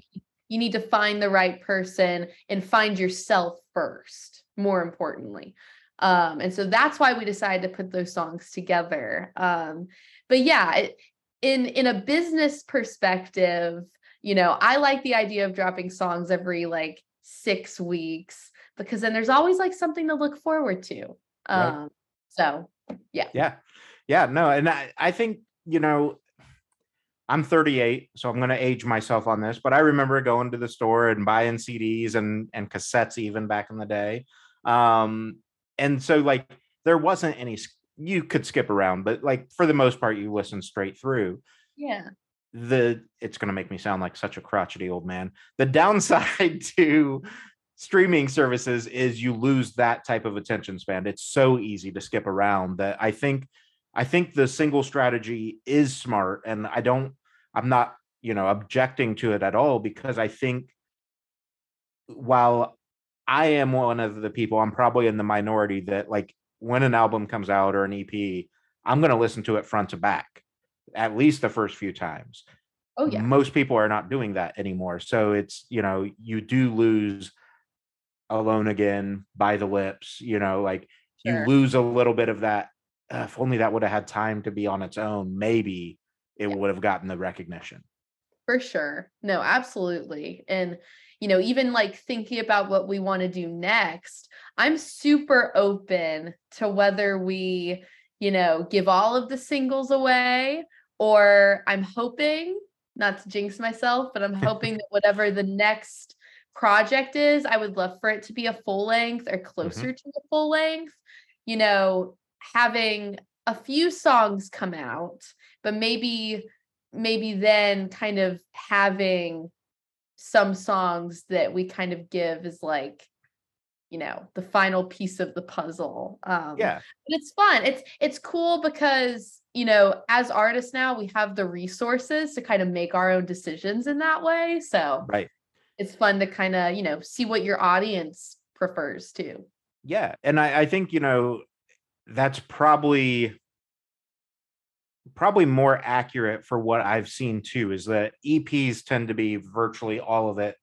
you need to find the right person and find yourself first more importantly um and so that's why we decided to put those songs together um but yeah it, in in a business perspective you know i like the idea of dropping songs every like six weeks because then there's always like something to look forward to Right. um so Yeah. Yeah. Yeah. No. And I, I think, you know, I'm 38, so I'm going to age myself on this, but I remember going to the store and buying CDs and, and cassettes even back in the day. Um, and so, like, there wasn't any, you could skip around, but like, for the most part, you listen straight through. yeah the it's going to make me sound like such a crotchety old man. The downside [laughs] to streaming services is you lose that type of attention span. It's so easy to skip around that I think I think the single strategy is smart and I don't I'm not, you know, objecting to it at all because I think while I am one of the people, I'm probably in the minority that like when an album comes out or an EP, I'm going to listen to it front to back at least the first few times. oh yeah Most people are not doing that anymore. So it's, you know, you do lose alone again by the lips, you know, like Sure. you lose a little bit of that. "Uh, if only that would have had time to be on its own, maybe it Yeah. would have gotten the recognition. For sure. No, absolutely. And, you know, even like thinking about what we want to do next, I'm super open to whether we, you know, give all of the singles away or I'm hoping, not to jinx myself, but I'm [laughs] hoping that whatever the next project is, I would love for it to be a full length or closer to a full length. You know, having a few songs come out, but maybe maybe then kind of having some songs that we kind of give as like you know the final piece of the puzzle um Yeah. but it's fun it's it's cool because you know as artists now we have the resources to kind of make our own decisions in that way so Right. it's fun to kind of you know see what your audience prefers too Yeah. And I, I think, you know, that's probably probably more accurate for what I've seen too, is that EPs tend to be virtually all of it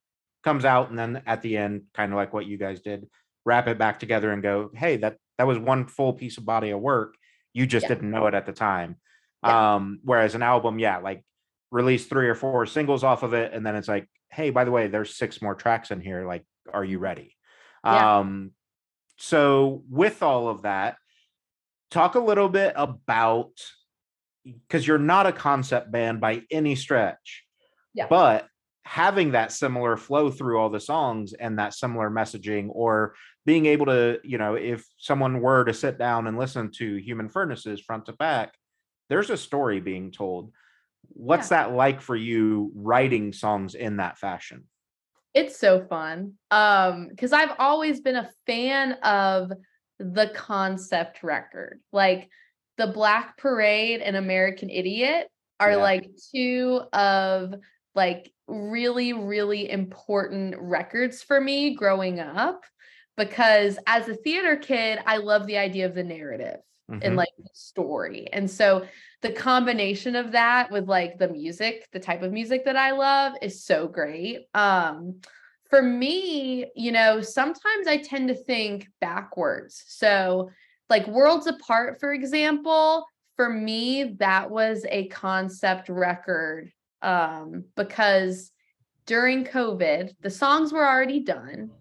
comes out and then at the end, kind of like what you guys did, wrap it back together and go, hey, that that was one full piece of body of work. You just Yeah. didn't know it at the time. Yeah. Um, whereas an album, yeah, like release three or four singles off of it, and then it's like, hey, by the way, there's six more tracks in here. Like, are you ready? Yeah. Um, so with all of that, talk a little bit about because you're not a concept band by any stretch. Yeah. But having that similar flow through all the songs and that similar messaging or being able to, you know, if someone were to sit down and listen to Human Furnaces front to back, there's a story being told. What's that like for you writing songs in that fashion? It's so fun. Um, because I've always been a fan of the concept record. Like the Black Parade and American Idiot are Yeah. like two of like really, really important records for me growing up. Because as a theater kid, I love the idea of the narrative Mhm. and like the story. And so the combination of that with like the music, the type of music that I love is so great. Um for me, you know, sometimes I tend to think backwards. So like Worlds Apart for example, for me that was a concept record um because during COVID, the songs were already done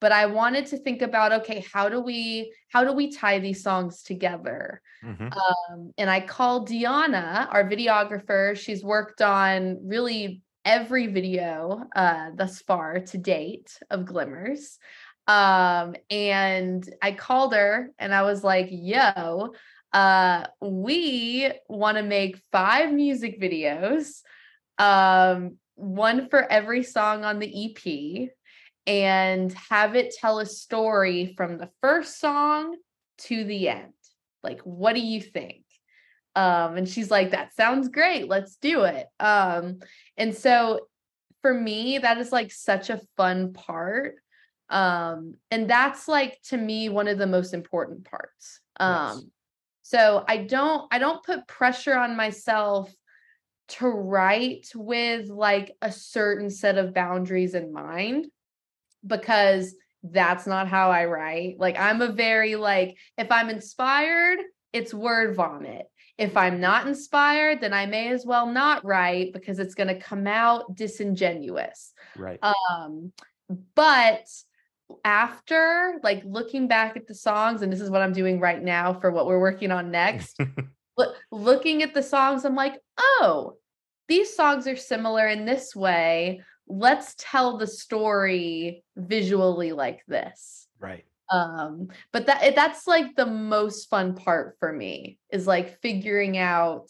but I wanted to think about okay, how do we how do we tie these songs together? Mhm. Um, and I called Diana, our videographer. She's worked on really every video uh, thus far to date of Glimmers. Um, and I called her and I was like, yo, uh, we want to make five music videos, um, one for every song on the EP and have it tell a story from the first song to the end. Like, what do you think? Um, and she's like, that sounds great. Let's do it. Um, and so for me, that is like such a fun part Um, and that's like to me one of the most important parts. Um, Yes. so I don't I don't put pressure on myself to write with like a certain set of boundaries in mind because that's not how I write. Like I'm a very like if I'm inspired, it's word vomit. If I'm not inspired, then I may as well not write because it's going to come out disingenuous. Right. Um but after like looking back at the songs and this is what I'm doing right now for what we're working on next [laughs] loo- looking at the songs, I'm like, oh, these songs are similar in this way. Let's tell the story visually like this. right. Um, but that that's like the most fun part for me is like figuring out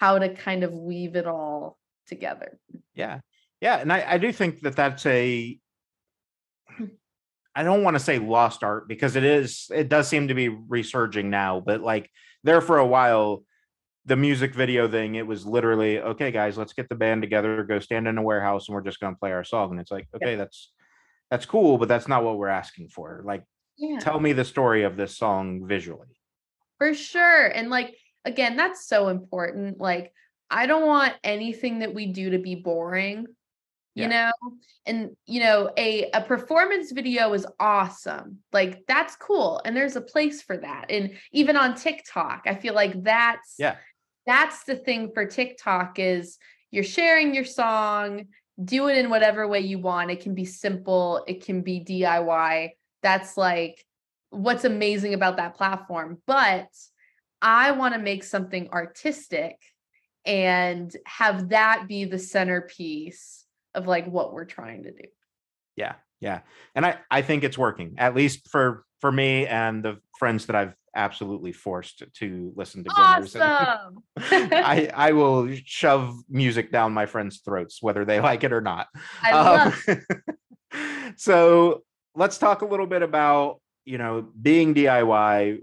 how to kind of weave it all together. Yeah. Yeah. And I, I do think that that's a, I don't want to say lost art because it is, it does seem to be resurging now, but like there for a while, the music video thing, it was literally, okay, guys, let's get the band together, go stand in a warehouse and we're just going to play our song. And it's like, okay, that's, that's cool, but that's not what we're asking for. Like, Yeah. tell me the story of this song visually. For sure. And like, again, that's so important. Like, I don't want anything that we do to be boring, you Yeah. know? And, you know, a, a performance video is awesome. Like, that's cool. And there's a place for that. And even on TikTok, I feel like that's, Yeah. That's the thing for TikTok is you're sharing your song, do it in whatever way you want. It can be simple, it can be DIY. That's like what's amazing about that platform. But I want to make something artistic and have that be the centerpiece of like what we're trying to do. Yeah, yeah, and I I think it's working at least for for me and the friends that I've absolutely forced to listen to [laughs] Awesome. [laughs] I I will shove music down my friends' throats whether they [laughs] like it or not. I love Um, so let's talk a little bit about you know being DIY,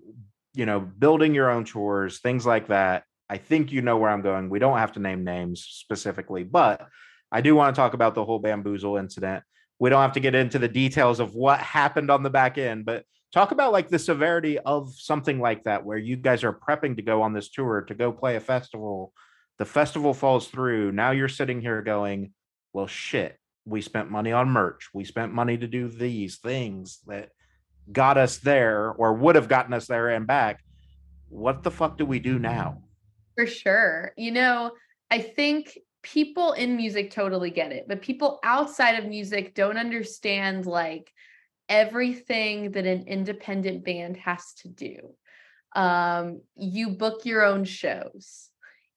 you know building your own chores, things like that. I think you know where I'm going. We don't have to name names specifically, but I do want to talk about the whole bamboozle incident. We don't have to get into the details of what happened on the back end, but talk about like the severity of something like that where you guys are prepping to go on this tour to go play a festival. The festival falls through. Now you're sitting here going, well, shit, we spent money on merch. We spent money to do these things that got us there or would have gotten us there and back. What the fuck do we do now? For sure. You know, I think people in music totally get it, but people outside of music don't understand like everything that an independent band has to do. Um, you book your own shows,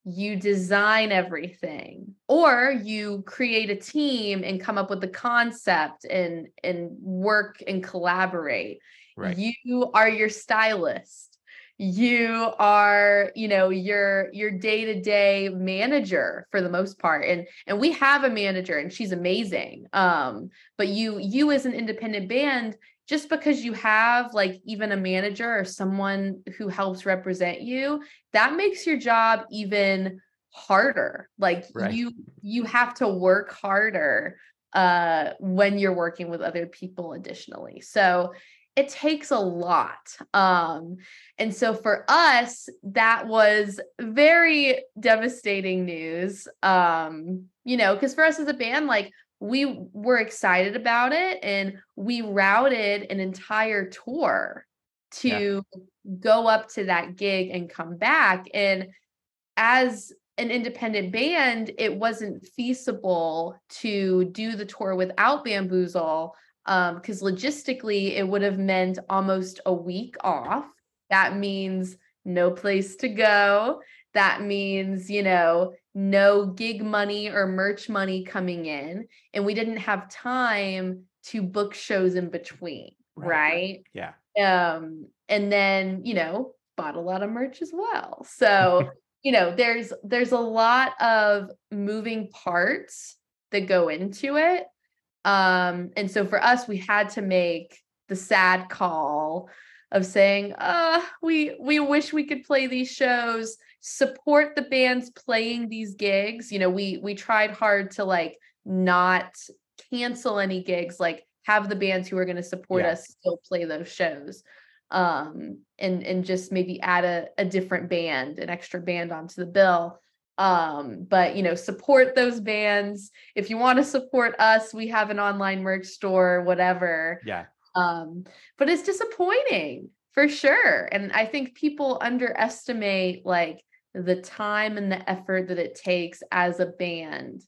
you design everything, or you create a team and come up with the concept and and work and collaborate. Right. You are your stylist you are you know your your day-to-day manager for the most part and and we have a manager and she's amazing um but you you as an independent band just because you have like even a manager or someone who helps represent you that makes your job even harder like Right. you you have to work harder uh when you're working with other people additionally so it takes a lot um and so for us that was very devastating news um you know because for us as a band like we were excited about it and we routed an entire tour to go up to that gig and come back and as an independent band it wasn't feasible to do the tour without bamboozle um because logistically it would have meant almost a week off. That means no place to go. That means you know no gig money or merch money coming in. And we didn't have time to book shows in between Right. right, Yeah. um and then you know bought a lot of merch as well. So [laughs] you know there's there's a lot of moving parts that go into it um and so for us we had to make the sad call of saying uh we we wish we could play these shows support the bands playing these gigs. You know we we tried hard to like not cancel any gigs like have the bands who are going to support Yeah. us still play those shows. Um and and just maybe add a, a different band an extra band onto the bill um but you know support those bands. If you want to support us we have an online merch store whatever. Yeah. um but it's disappointing for sure. And i think people underestimate like the time and the effort that it takes as a band.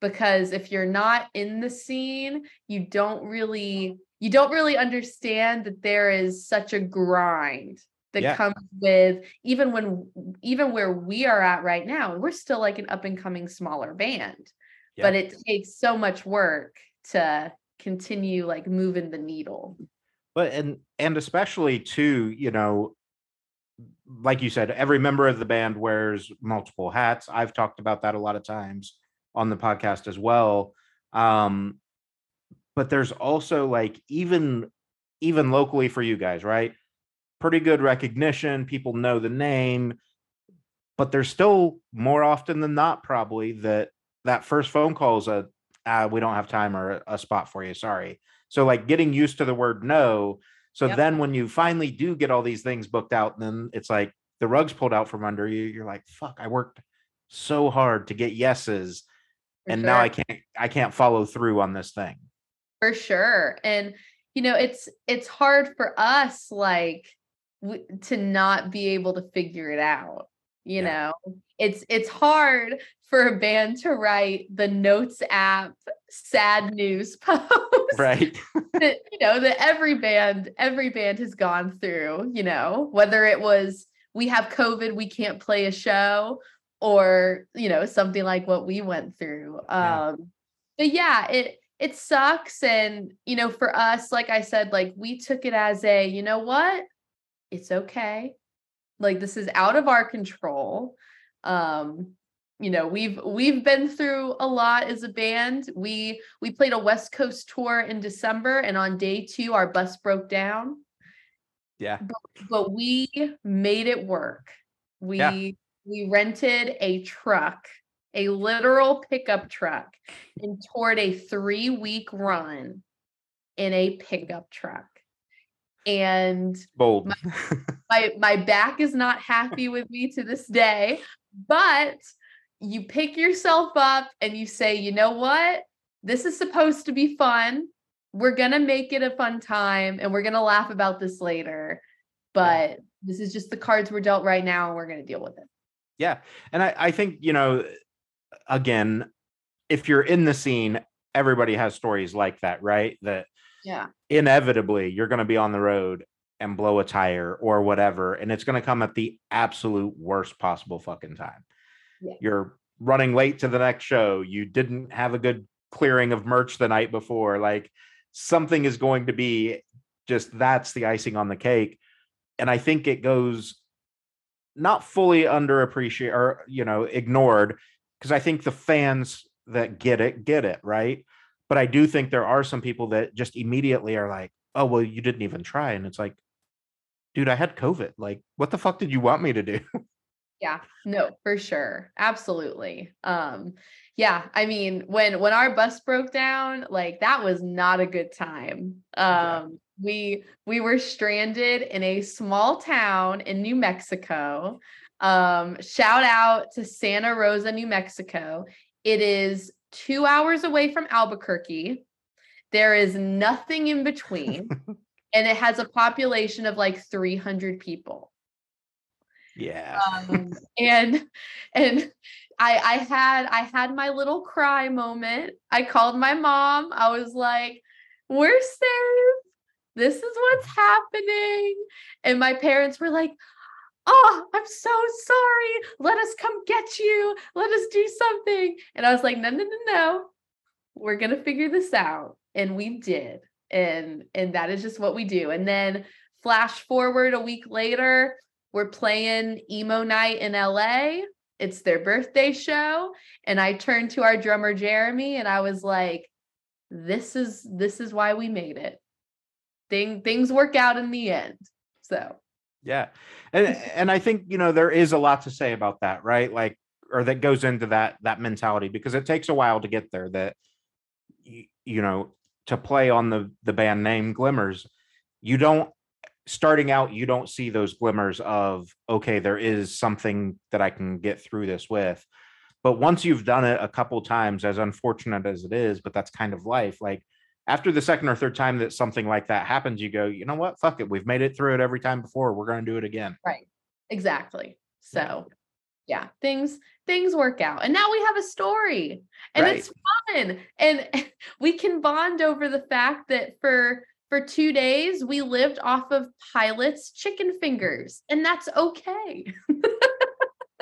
Because if you're not in the scene you don't really you don't really understand that there is such a grind that Yeah. comes with even when even where we are at right now we're still like an up and coming smaller band. But it takes so much work to continue like moving the needle. But and and especially too you know like you said every member of the band wears multiple hats. I've talked about that a lot of times on the podcast as well. Um but there's also like even even locally for you guys right pretty good recognition people know the name but there's still more often than not probably that that first phone call is a ah, we don't have time or a, spot for you sorry. So like getting used to the word no so Yep. then when you finally do get all these things booked out then it's like the rug's pulled out from under you you're like fuck i worked so hard to get yeses for and now i can't i can't follow through on this thing. For sure and you know it's it's hard for us like w- to not be able to figure it out you Yeah. know it's it's hard for a band to write the notes app sad news [laughs] post right [laughs] that you know that every band every band has gone through you know whether it was we have covid we can't play a show or you know something like what we went through Yeah. um but yeah it it sucks and you know for us like i said like we took it as a you know what it's okay. Like this is out of our control. Um you know we've we've been through a lot as a band. We we played a west coast tour in december and on day two our bus broke down. Yeah. But we made it work. We Yeah. we rented a truck a literal pickup truck and toured a three week run in a pickup truck and bold [laughs] my my back is not happy with me to this day but you pick yourself up and you say you know what this is supposed to be fun we're going to make it a fun time and we're going to laugh about this later but this is just the cards we're dealt right now and we're going to deal with it Yeah. And I, I think, you know, again, if you're in the scene, everybody has stories like that, right? That yeah inevitably you're going to be on the road and blow a tire or whatever. And it's going to come at the absolute worst possible fucking time. Yeah. You're running late to the next show. You didn't have a good clearing of merch the night before. Like something is going to be just that's the icing on the cake. And I think it goes not fully underappreciated or you know ignored because I think the fans that get it get it right. But I do think there are some people that just immediately are like, "Oh, well, you didn't even try," and it's like, dude, I had COVID. Like, what the fuck did you want me to do? [laughs] Yeah, no, for sure. Absolutely. Um yeah, I mean, when when our bus broke down, like that was not a good time. Yeah. Um we we were stranded in a small town in New Mexico. Um shout out to Santa Rosa, New Mexico. It is 2 hours away from Albuquerque. There is nothing in between [laughs] and it has a population of like 300 people yeah, um, and and I I had I had my little cry moment. I called my mom. I was like, "We're safe. This is what's happening." And my parents were like, "Oh, I'm so sorry. Let us come get you. Let us do something." And I was like, "No, no, no, no. We're going to figure this out." And we did. And and that is just what we do. And then flash forward a week later, we're playing emo night in LA. It's their birthday show. And I turned to our drummer Jeremy and I was like, this is this is why we made it. Thing things work out in the end. So yeah, and and I think you know there is a lot to say about that, right? Like, or that goes into that that mentality because it takes a while to get there. That y- you know to play on the the band name Glimmers, you don't starting out you don't see those glimmers of okay there is something that I can get through this with. But once you've done it a couple times as unfortunate as it is, but that's kind of life like after the second or third time that something like that happens, you go, you know what? Fuck it. We've made it through it every time before. We're going to do it again. Right. Exactly. So, yeah, things things work out. And now we have a story. And Right. it's fun. And [laughs] we can bond over the fact that for for 2 days we lived off of Pilot's chicken fingers. And that's okay. [laughs]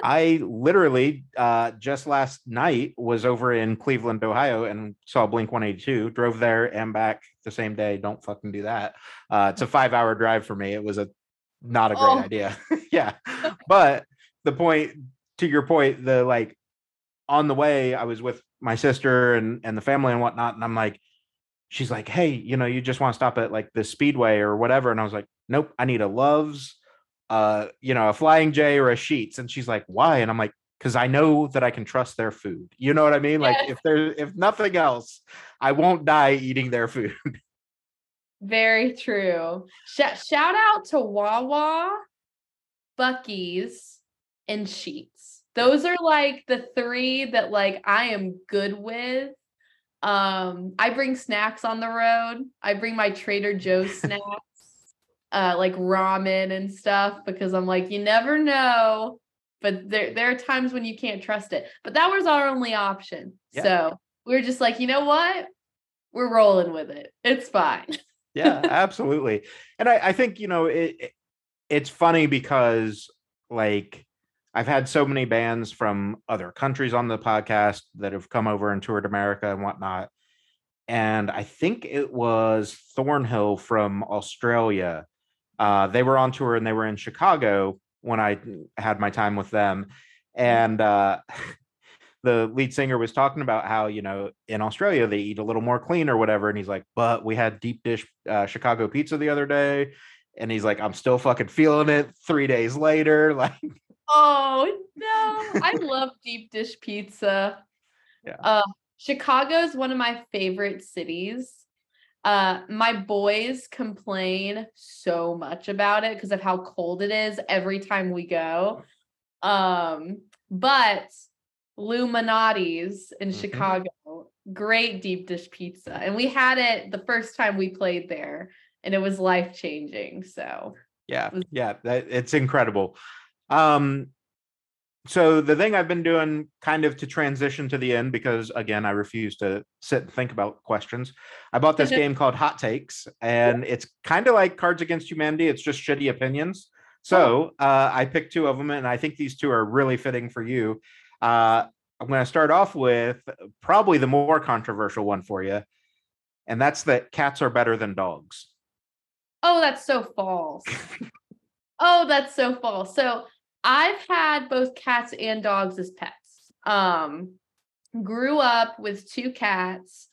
I literally uh, just last night was over in Cleveland, Ohio, and saw Blink 182. Drove there and back the same day. Don't fucking do that. Uh, it's a five hour drive for me. It was a not a great Oh. idea. [laughs] yeah, but the point to your point, the like on the way, I was with my sister and and the family and whatnot, and I'm like, she's like, hey, you know, you just want to stop at like the Speedway or whatever, and I was like, nope, I need a Loves uh, you know, a flying J or a Sheetz. And she's like, why? And I'm like, because I know that I can trust their food. You know what I mean? Like if there if nothing else, I won't die eating their food. Very true. Sh- shout out to Wawa, Buc-ee's, and Sheetz. Those are like the three that like I am good with. Um, I bring snacks on the road. I bring my Trader Joe's [laughs] snacks, uh, like ramen and stuff, because I'm like, you never know. But there there are times when you can't trust it. But that was our only option. Yeah. So we were just like, you know what? We're rolling with it. It's fine. yeah, [laughs] absolutely. And I, I think, you know, it, it it's funny because like I've had so many bands from other countries on the podcast that have come over and toured America and whatnot. And I think it was Thornhill from Australia. Uh, they were on tour and they were in Chicago when I had my time with them. And uh, [laughs] the lead singer was talking about how, you know, in Australia they eat a little more clean or whatever. And he's like, but we had deep dish uh, Chicago pizza the other day. And he's like, I'm still fucking feeling it three days later. [laughs] Like, Oh no, I [laughs] love deep dish pizza. Yeah. Uh Chicago is one of my favorite cities. Uh my boys complain so much about it because of how cold it is every time we go. Um but Lou Malnati's in Mhm. Chicago, great deep dish pizza. And we had it the first time we played there and it was life changing. So yeah yeah that, it's incredible um so the thing i've been doing kind of to transition to the end because again i refuse to sit and think about questions. I bought this [laughs] game called hot takes and it's kind of like cards against humanity. It's just shitty opinions. So uh, i picked two of them and i think these two are really fitting for you. Uh, i'm going to start off with probably the more controversial one for you and that's that cats are better than dogs. Oh, that's so false. [laughs] oh, that's so false. So I've had both cats and dogs as pets. Um, grew up with two cats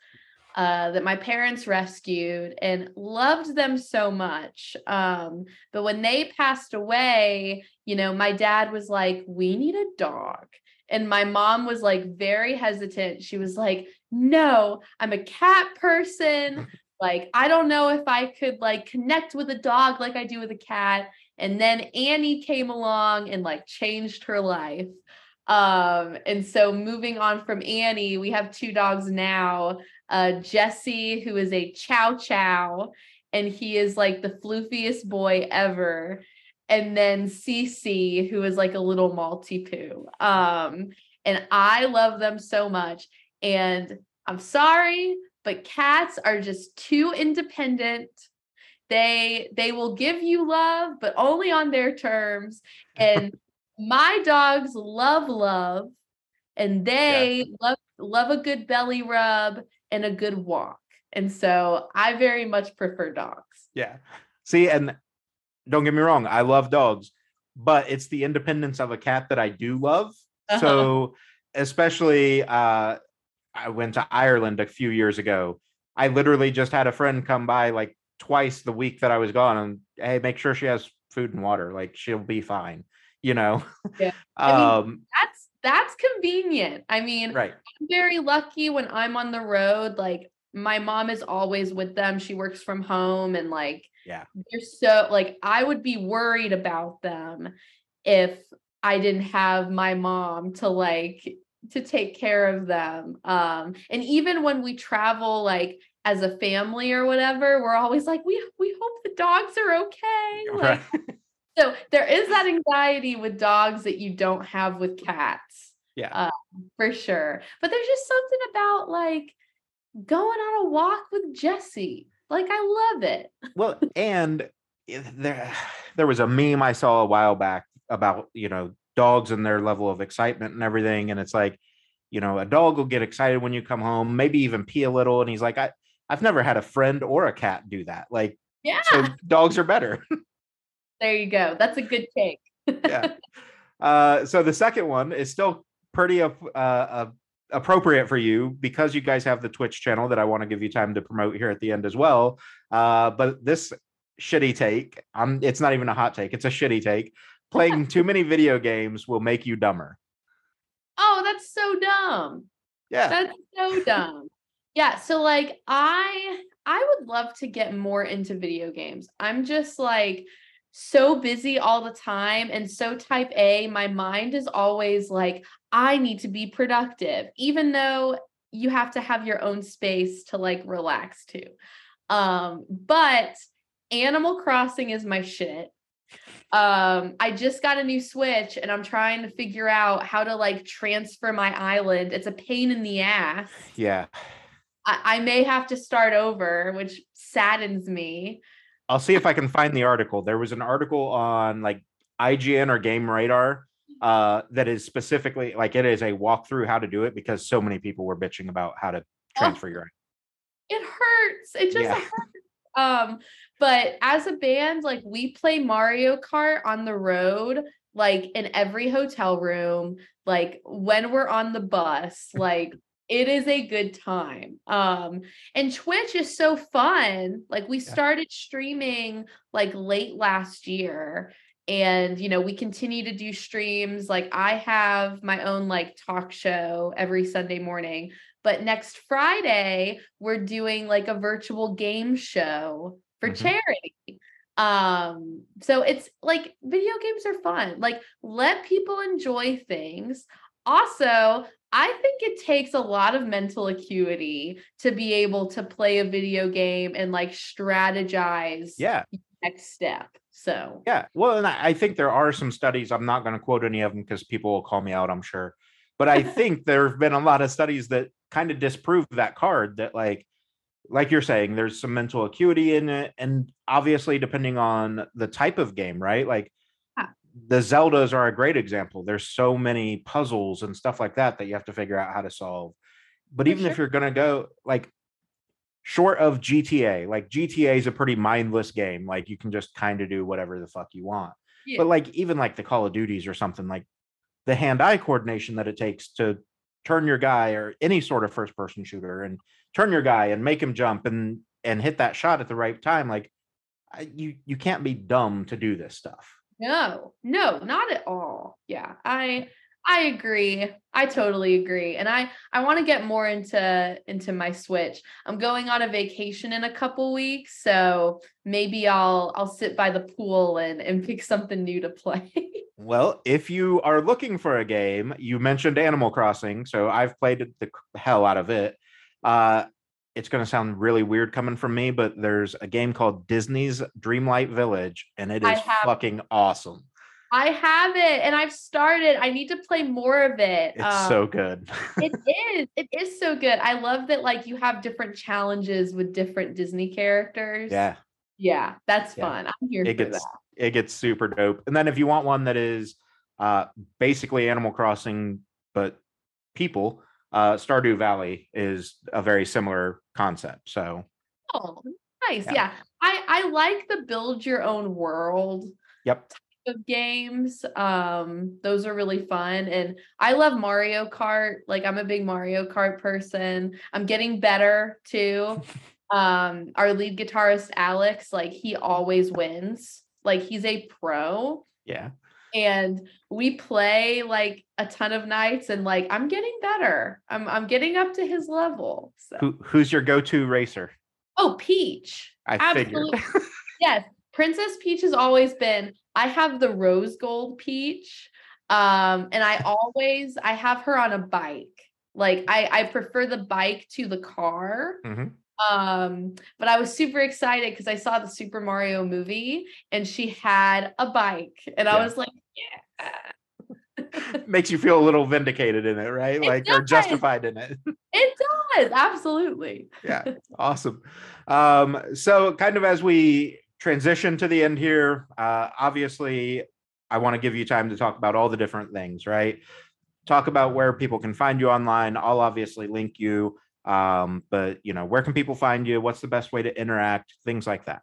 uh, that my parents rescued and loved them so much. Um, but when they passed away, you know, my dad was like, "We need a dog." And my mom was like very hesitant. She was like, "No, I'm a cat person [laughs] like i don't know if i could like connect with a dog like i do with a cat and then annie came along and like changed her life. Um and so moving on from annie we have two dogs now uh jesse who is a chow chow and he is like the floofiest boy ever. And then Cece, who is like a little Maltipoo. Um and i love them so much. And i'm sorry but cats are just too independent they they will give you love but only on their terms and [laughs] my dogs love love and they love love a good belly rub and a good walk and so i very much prefer dogs Yeah. See, and don't get me wrong, I love dogs, but it's the independence of a cat that I do love. Uh-huh. So, especially uh I went to Ireland a few years ago. I literally just had a friend come by like twice the week that I was gone and hey, make sure she has food and water. Like she'll be fine, you know. Yeah. [laughs] I mean, um that's that's convenient i mean right. I'm very lucky when I'm on the road. Like my mom is always with them. She works from home and like Yeah. they're so like I would be worried about them if I didn't have my mom to like to take care of them. Um and even when we travel like as a family or whatever, we're always like we we hope the dogs are okay. [laughs] Like, Right. so there is that anxiety with dogs that you don't have with cats. Yeah. Uh, for sure. But there's just something about like going on a walk with Jesse. Like I love it. well, and there there was a meme I saw a while back about, you know, dogs and their level of excitement and everything. And it's like, you know, a dog will get excited when you come home, maybe even pee a little. And he's like, I, I've never had a friend or a cat do that. Like, Yeah. so dogs are better. [laughs] There you go. That's a good take. yeah. [laughs] Uh, so the second one is still pretty uh, uh, appropriate for you because you guys have the Twitch channel that I want to give you time to promote here at the end as well. Uh, but this shitty take, um, it's not even a hot take; it's a shitty take. Playing [laughs] too many video games will make you dumber. Oh, that's so dumb. Yeah, That's so dumb. Yeah, so like I I would love to get more into video games. I'm just like so busy all the time and so type A, my mind is always like I need to be productive even though you have to have your own space to like relax too. Um but Animal Crossing is my shit. Um, I just got a new Switch and I'm trying to figure out how to like transfer my island. It's a pain in the ass. yeah. I, I may have to start over, which saddens me. I'll see if I can find the article. There was an article on like IGN or Game Radar uh, that is specifically like it is a walkthrough how to do it because so many people were bitching about how to transfer your It hurts. It just Yeah. hurts. Um, but as a band, like we play Mario Kart on the road, like in every hotel room, like when we're on the bus, like it is a good time. Um, and Twitch is so fun. Like we Yeah. started streaming like late last year. And you know, we continue to do streams. Like I have my own like talk show every Sunday morning. But next Friday, we're doing like a virtual game show for Mhm. charity. Um, so it's like video games are fun. Like let people enjoy things. Also, I think it takes a lot of mental acuity to be able to play a video game and like strategize Yeah. next step. So Yeah. Well, and I think there are some studies. I'm not going to quote any of them because people will call me out, I'm sure. But I [laughs] think there have been a lot of studies that kind of disprove that card that, like, like you're saying, there's some mental acuity in it. And obviously, depending on the type of game, right? Like. The Zeldas are a great example. There's so many puzzles and stuff like that that you have to figure out how to solve. But even if you're going to go, like, short of GTA, like GTA is a pretty mindless game. Like you can just kind of do whatever the fuck you want. Yeah. But like even like the Call of Duties or something, like the hand-eye coordination that it takes to turn your guy or any sort of first-person shooter and turn your guy and make him jump and and hit that shot at the right time, like you you can't be dumb to do this stuff. No, no, not at all. Yeah, I I agree. I totally agree. And I I want to get more into into my Switch. I'm going on a vacation in a couple weeks, so maybe I'll I'll sit by the pool and and pick something new to play. [laughs] Well, if you are looking for a game, you mentioned Animal Crossing, so I've played the hell out of it. Uh, it's going to sound really weird coming from me, but there's a game called Disney's Dreamlight Village, and it is have- fucking awesome. I have it and I've started. I need to play more of it. It's Um, so good. it [laughs] is. It is so good. I love that like you have different challenges with different Disney characters. yeah, Yeah, that's Yeah. fun. I'm here it for gets that. it gets super dope. And then if you want one that is uh, basically Animal Crossing but people, uh, Stardew Valley is a very similar concept. So Oh, nice. Yeah. Yeah. I I like the build your own world yep, type of games. Um those are really fun and I love Mario Kart. Like I'm a big Mario Kart person. I'm getting better too. [laughs] um our lead guitarist Alex, like he always wins. Like he's a pro. yeah. And we play like a ton of nights and like I'm getting better. I'm I'm getting up to his level. So Who, who's your go-to racer? Oh, Peach. I Absolutely. [laughs] yes. Princess Peach has always been. I have the rose gold peach. Um, and I always I have her on a bike. Like I I prefer the bike to the car. Mhm. Um, but I was super excited because I saw the Super Mario movie and she had a bike, and I was like, yeah. [laughs] Makes you feel a little vindicated in it, right? It like or justified in it. [laughs] It does, absolutely. yeah [laughs] awesome um so kind of as we transition to the end here uh obviously i want to give you time to talk about all the different things right talk about where people can find you online i'll obviously link you um but you know where can people find you what's the best way to interact things like that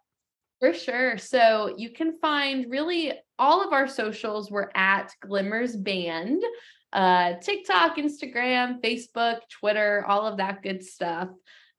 For sure. So you can find really all of our socials. We're at Glimmers Band, uh, TikTok, Instagram, Facebook, Twitter, all of that good stuff.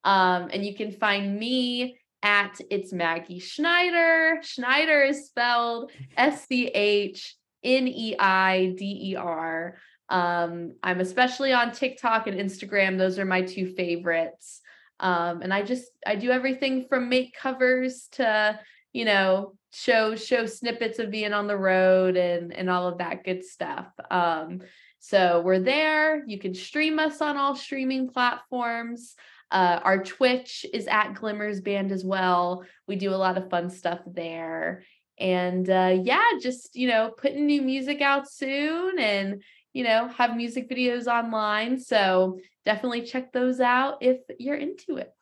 Um, and you can find me at it's Maggie Schneider. Schneider is spelled S C H N E I D E R. Um, I'm especially on TikTok and Instagram. Those are my two favorites. Um, and I just I do everything from make covers to you know show show snippets of being on the road and and all of that good stuff. Um, so we're there. You can stream us on all streaming platforms. Uh, our Twitch is at Glimmers Band as well. We do a lot of fun stuff there. And uh, yeah, just you know, putting new music out soon and you know, have music videos online. So definitely check those out if you're into it.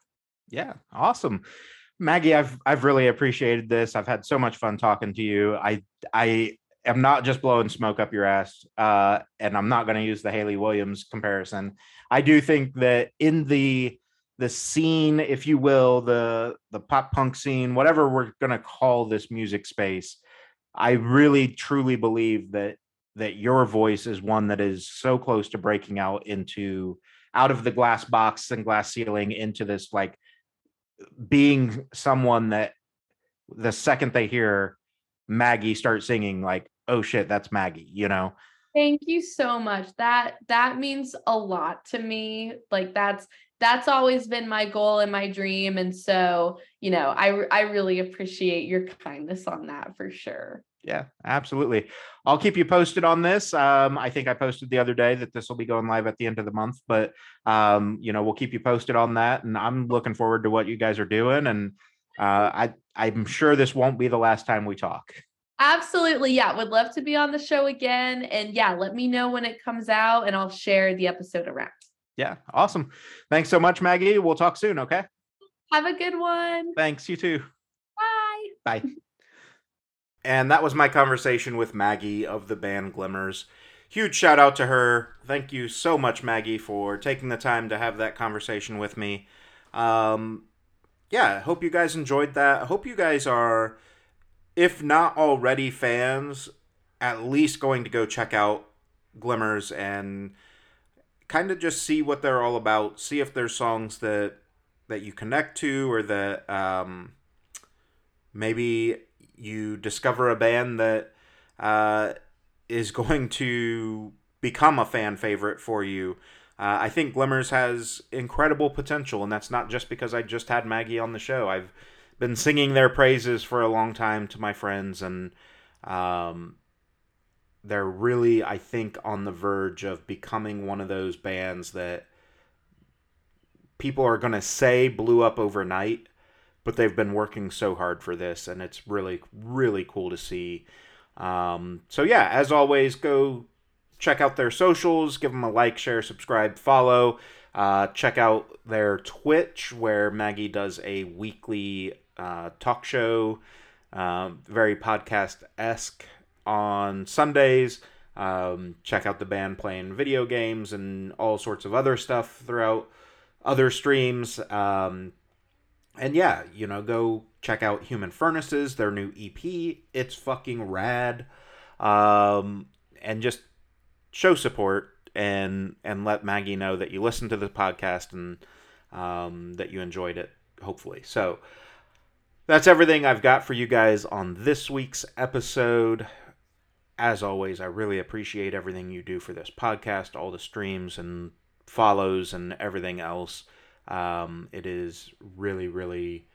Yeah, awesome. Maggie, I've I've really appreciated this. I've had so much fun talking to you. I I am not just blowing smoke up your ass, uh, and I'm not going to use the Hayley Williams comparison. I do think that in the the scene, if you will, the the pop punk scene, whatever we're going to call this music space, I really truly believe that that your voice is one that is so close to breaking out into out of the glass box and glass ceiling into this like being someone that the second they hear Maggie start singing, like, oh shit, that's Maggie, you know? Thank you so much. That that means a lot to me. Like that's that's always been my goal and my dream and so, you know, I I really appreciate your kindness on that for sure. Yeah, absolutely. I'll keep you posted on this. Um, I think I posted the other day that this will be going live at the end of the month, but um, you know, we'll keep you posted on that. And I'm looking forward to what you guys are doing. And uh, I I'm sure this won't be the last time we talk. Absolutely. Yeah, would love to be on the show again and yeah, let me know when it comes out and I'll share the episode around. Yeah, awesome. Thanks so much, Maggie. We'll talk soon. Okay. Have a good one. Thanks. You too. Bye. Bye. And that was my conversation with Maggie of the band Glimmers. Huge shout out to her. Thank you so much, Maggie, for taking the time to have that conversation with me. Um, yeah, hope you guys enjoyed that. I hope you guys are, if not already fans, at least going to go check out Glimmers and kind of just see what they're all about. See if there's songs that that you connect to or that um, maybe you discover a band that uh, is going to become a fan favorite for you. Uh, I think Glimmers has incredible potential, and that's not just because I just had Maggie on the show. I've been singing their praises for a long time to my friends, and um, they're really, I think, on the verge of becoming one of those bands that people are going to say blew up overnight but they've been working so hard for this and it's really really cool to see. Um, so yeah as always go check out their socials give them a like share subscribe follow. Uh, check out their twitch where maggie does a weekly uh, talk show uh, very podcast-esque on sundays. Um, check out the band playing video games and all sorts of other stuff throughout other streams. Um, and yeah, you know, go check out Human Furnaces, their new EP. It's fucking rad. Um, and just show support and and let Maggie know that you listened to the podcast and um, that you enjoyed it. Hopefully, so that's everything I've got for you guys on this week's episode. as always, I really appreciate everything you do for this podcast, all the streams and follows and everything else. Um, it is really, really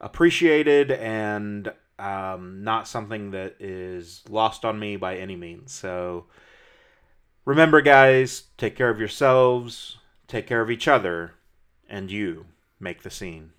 appreciated and um, not something that is lost on me by any means. So remember, guys, take care of yourselves, take care of each other, and you make the scene.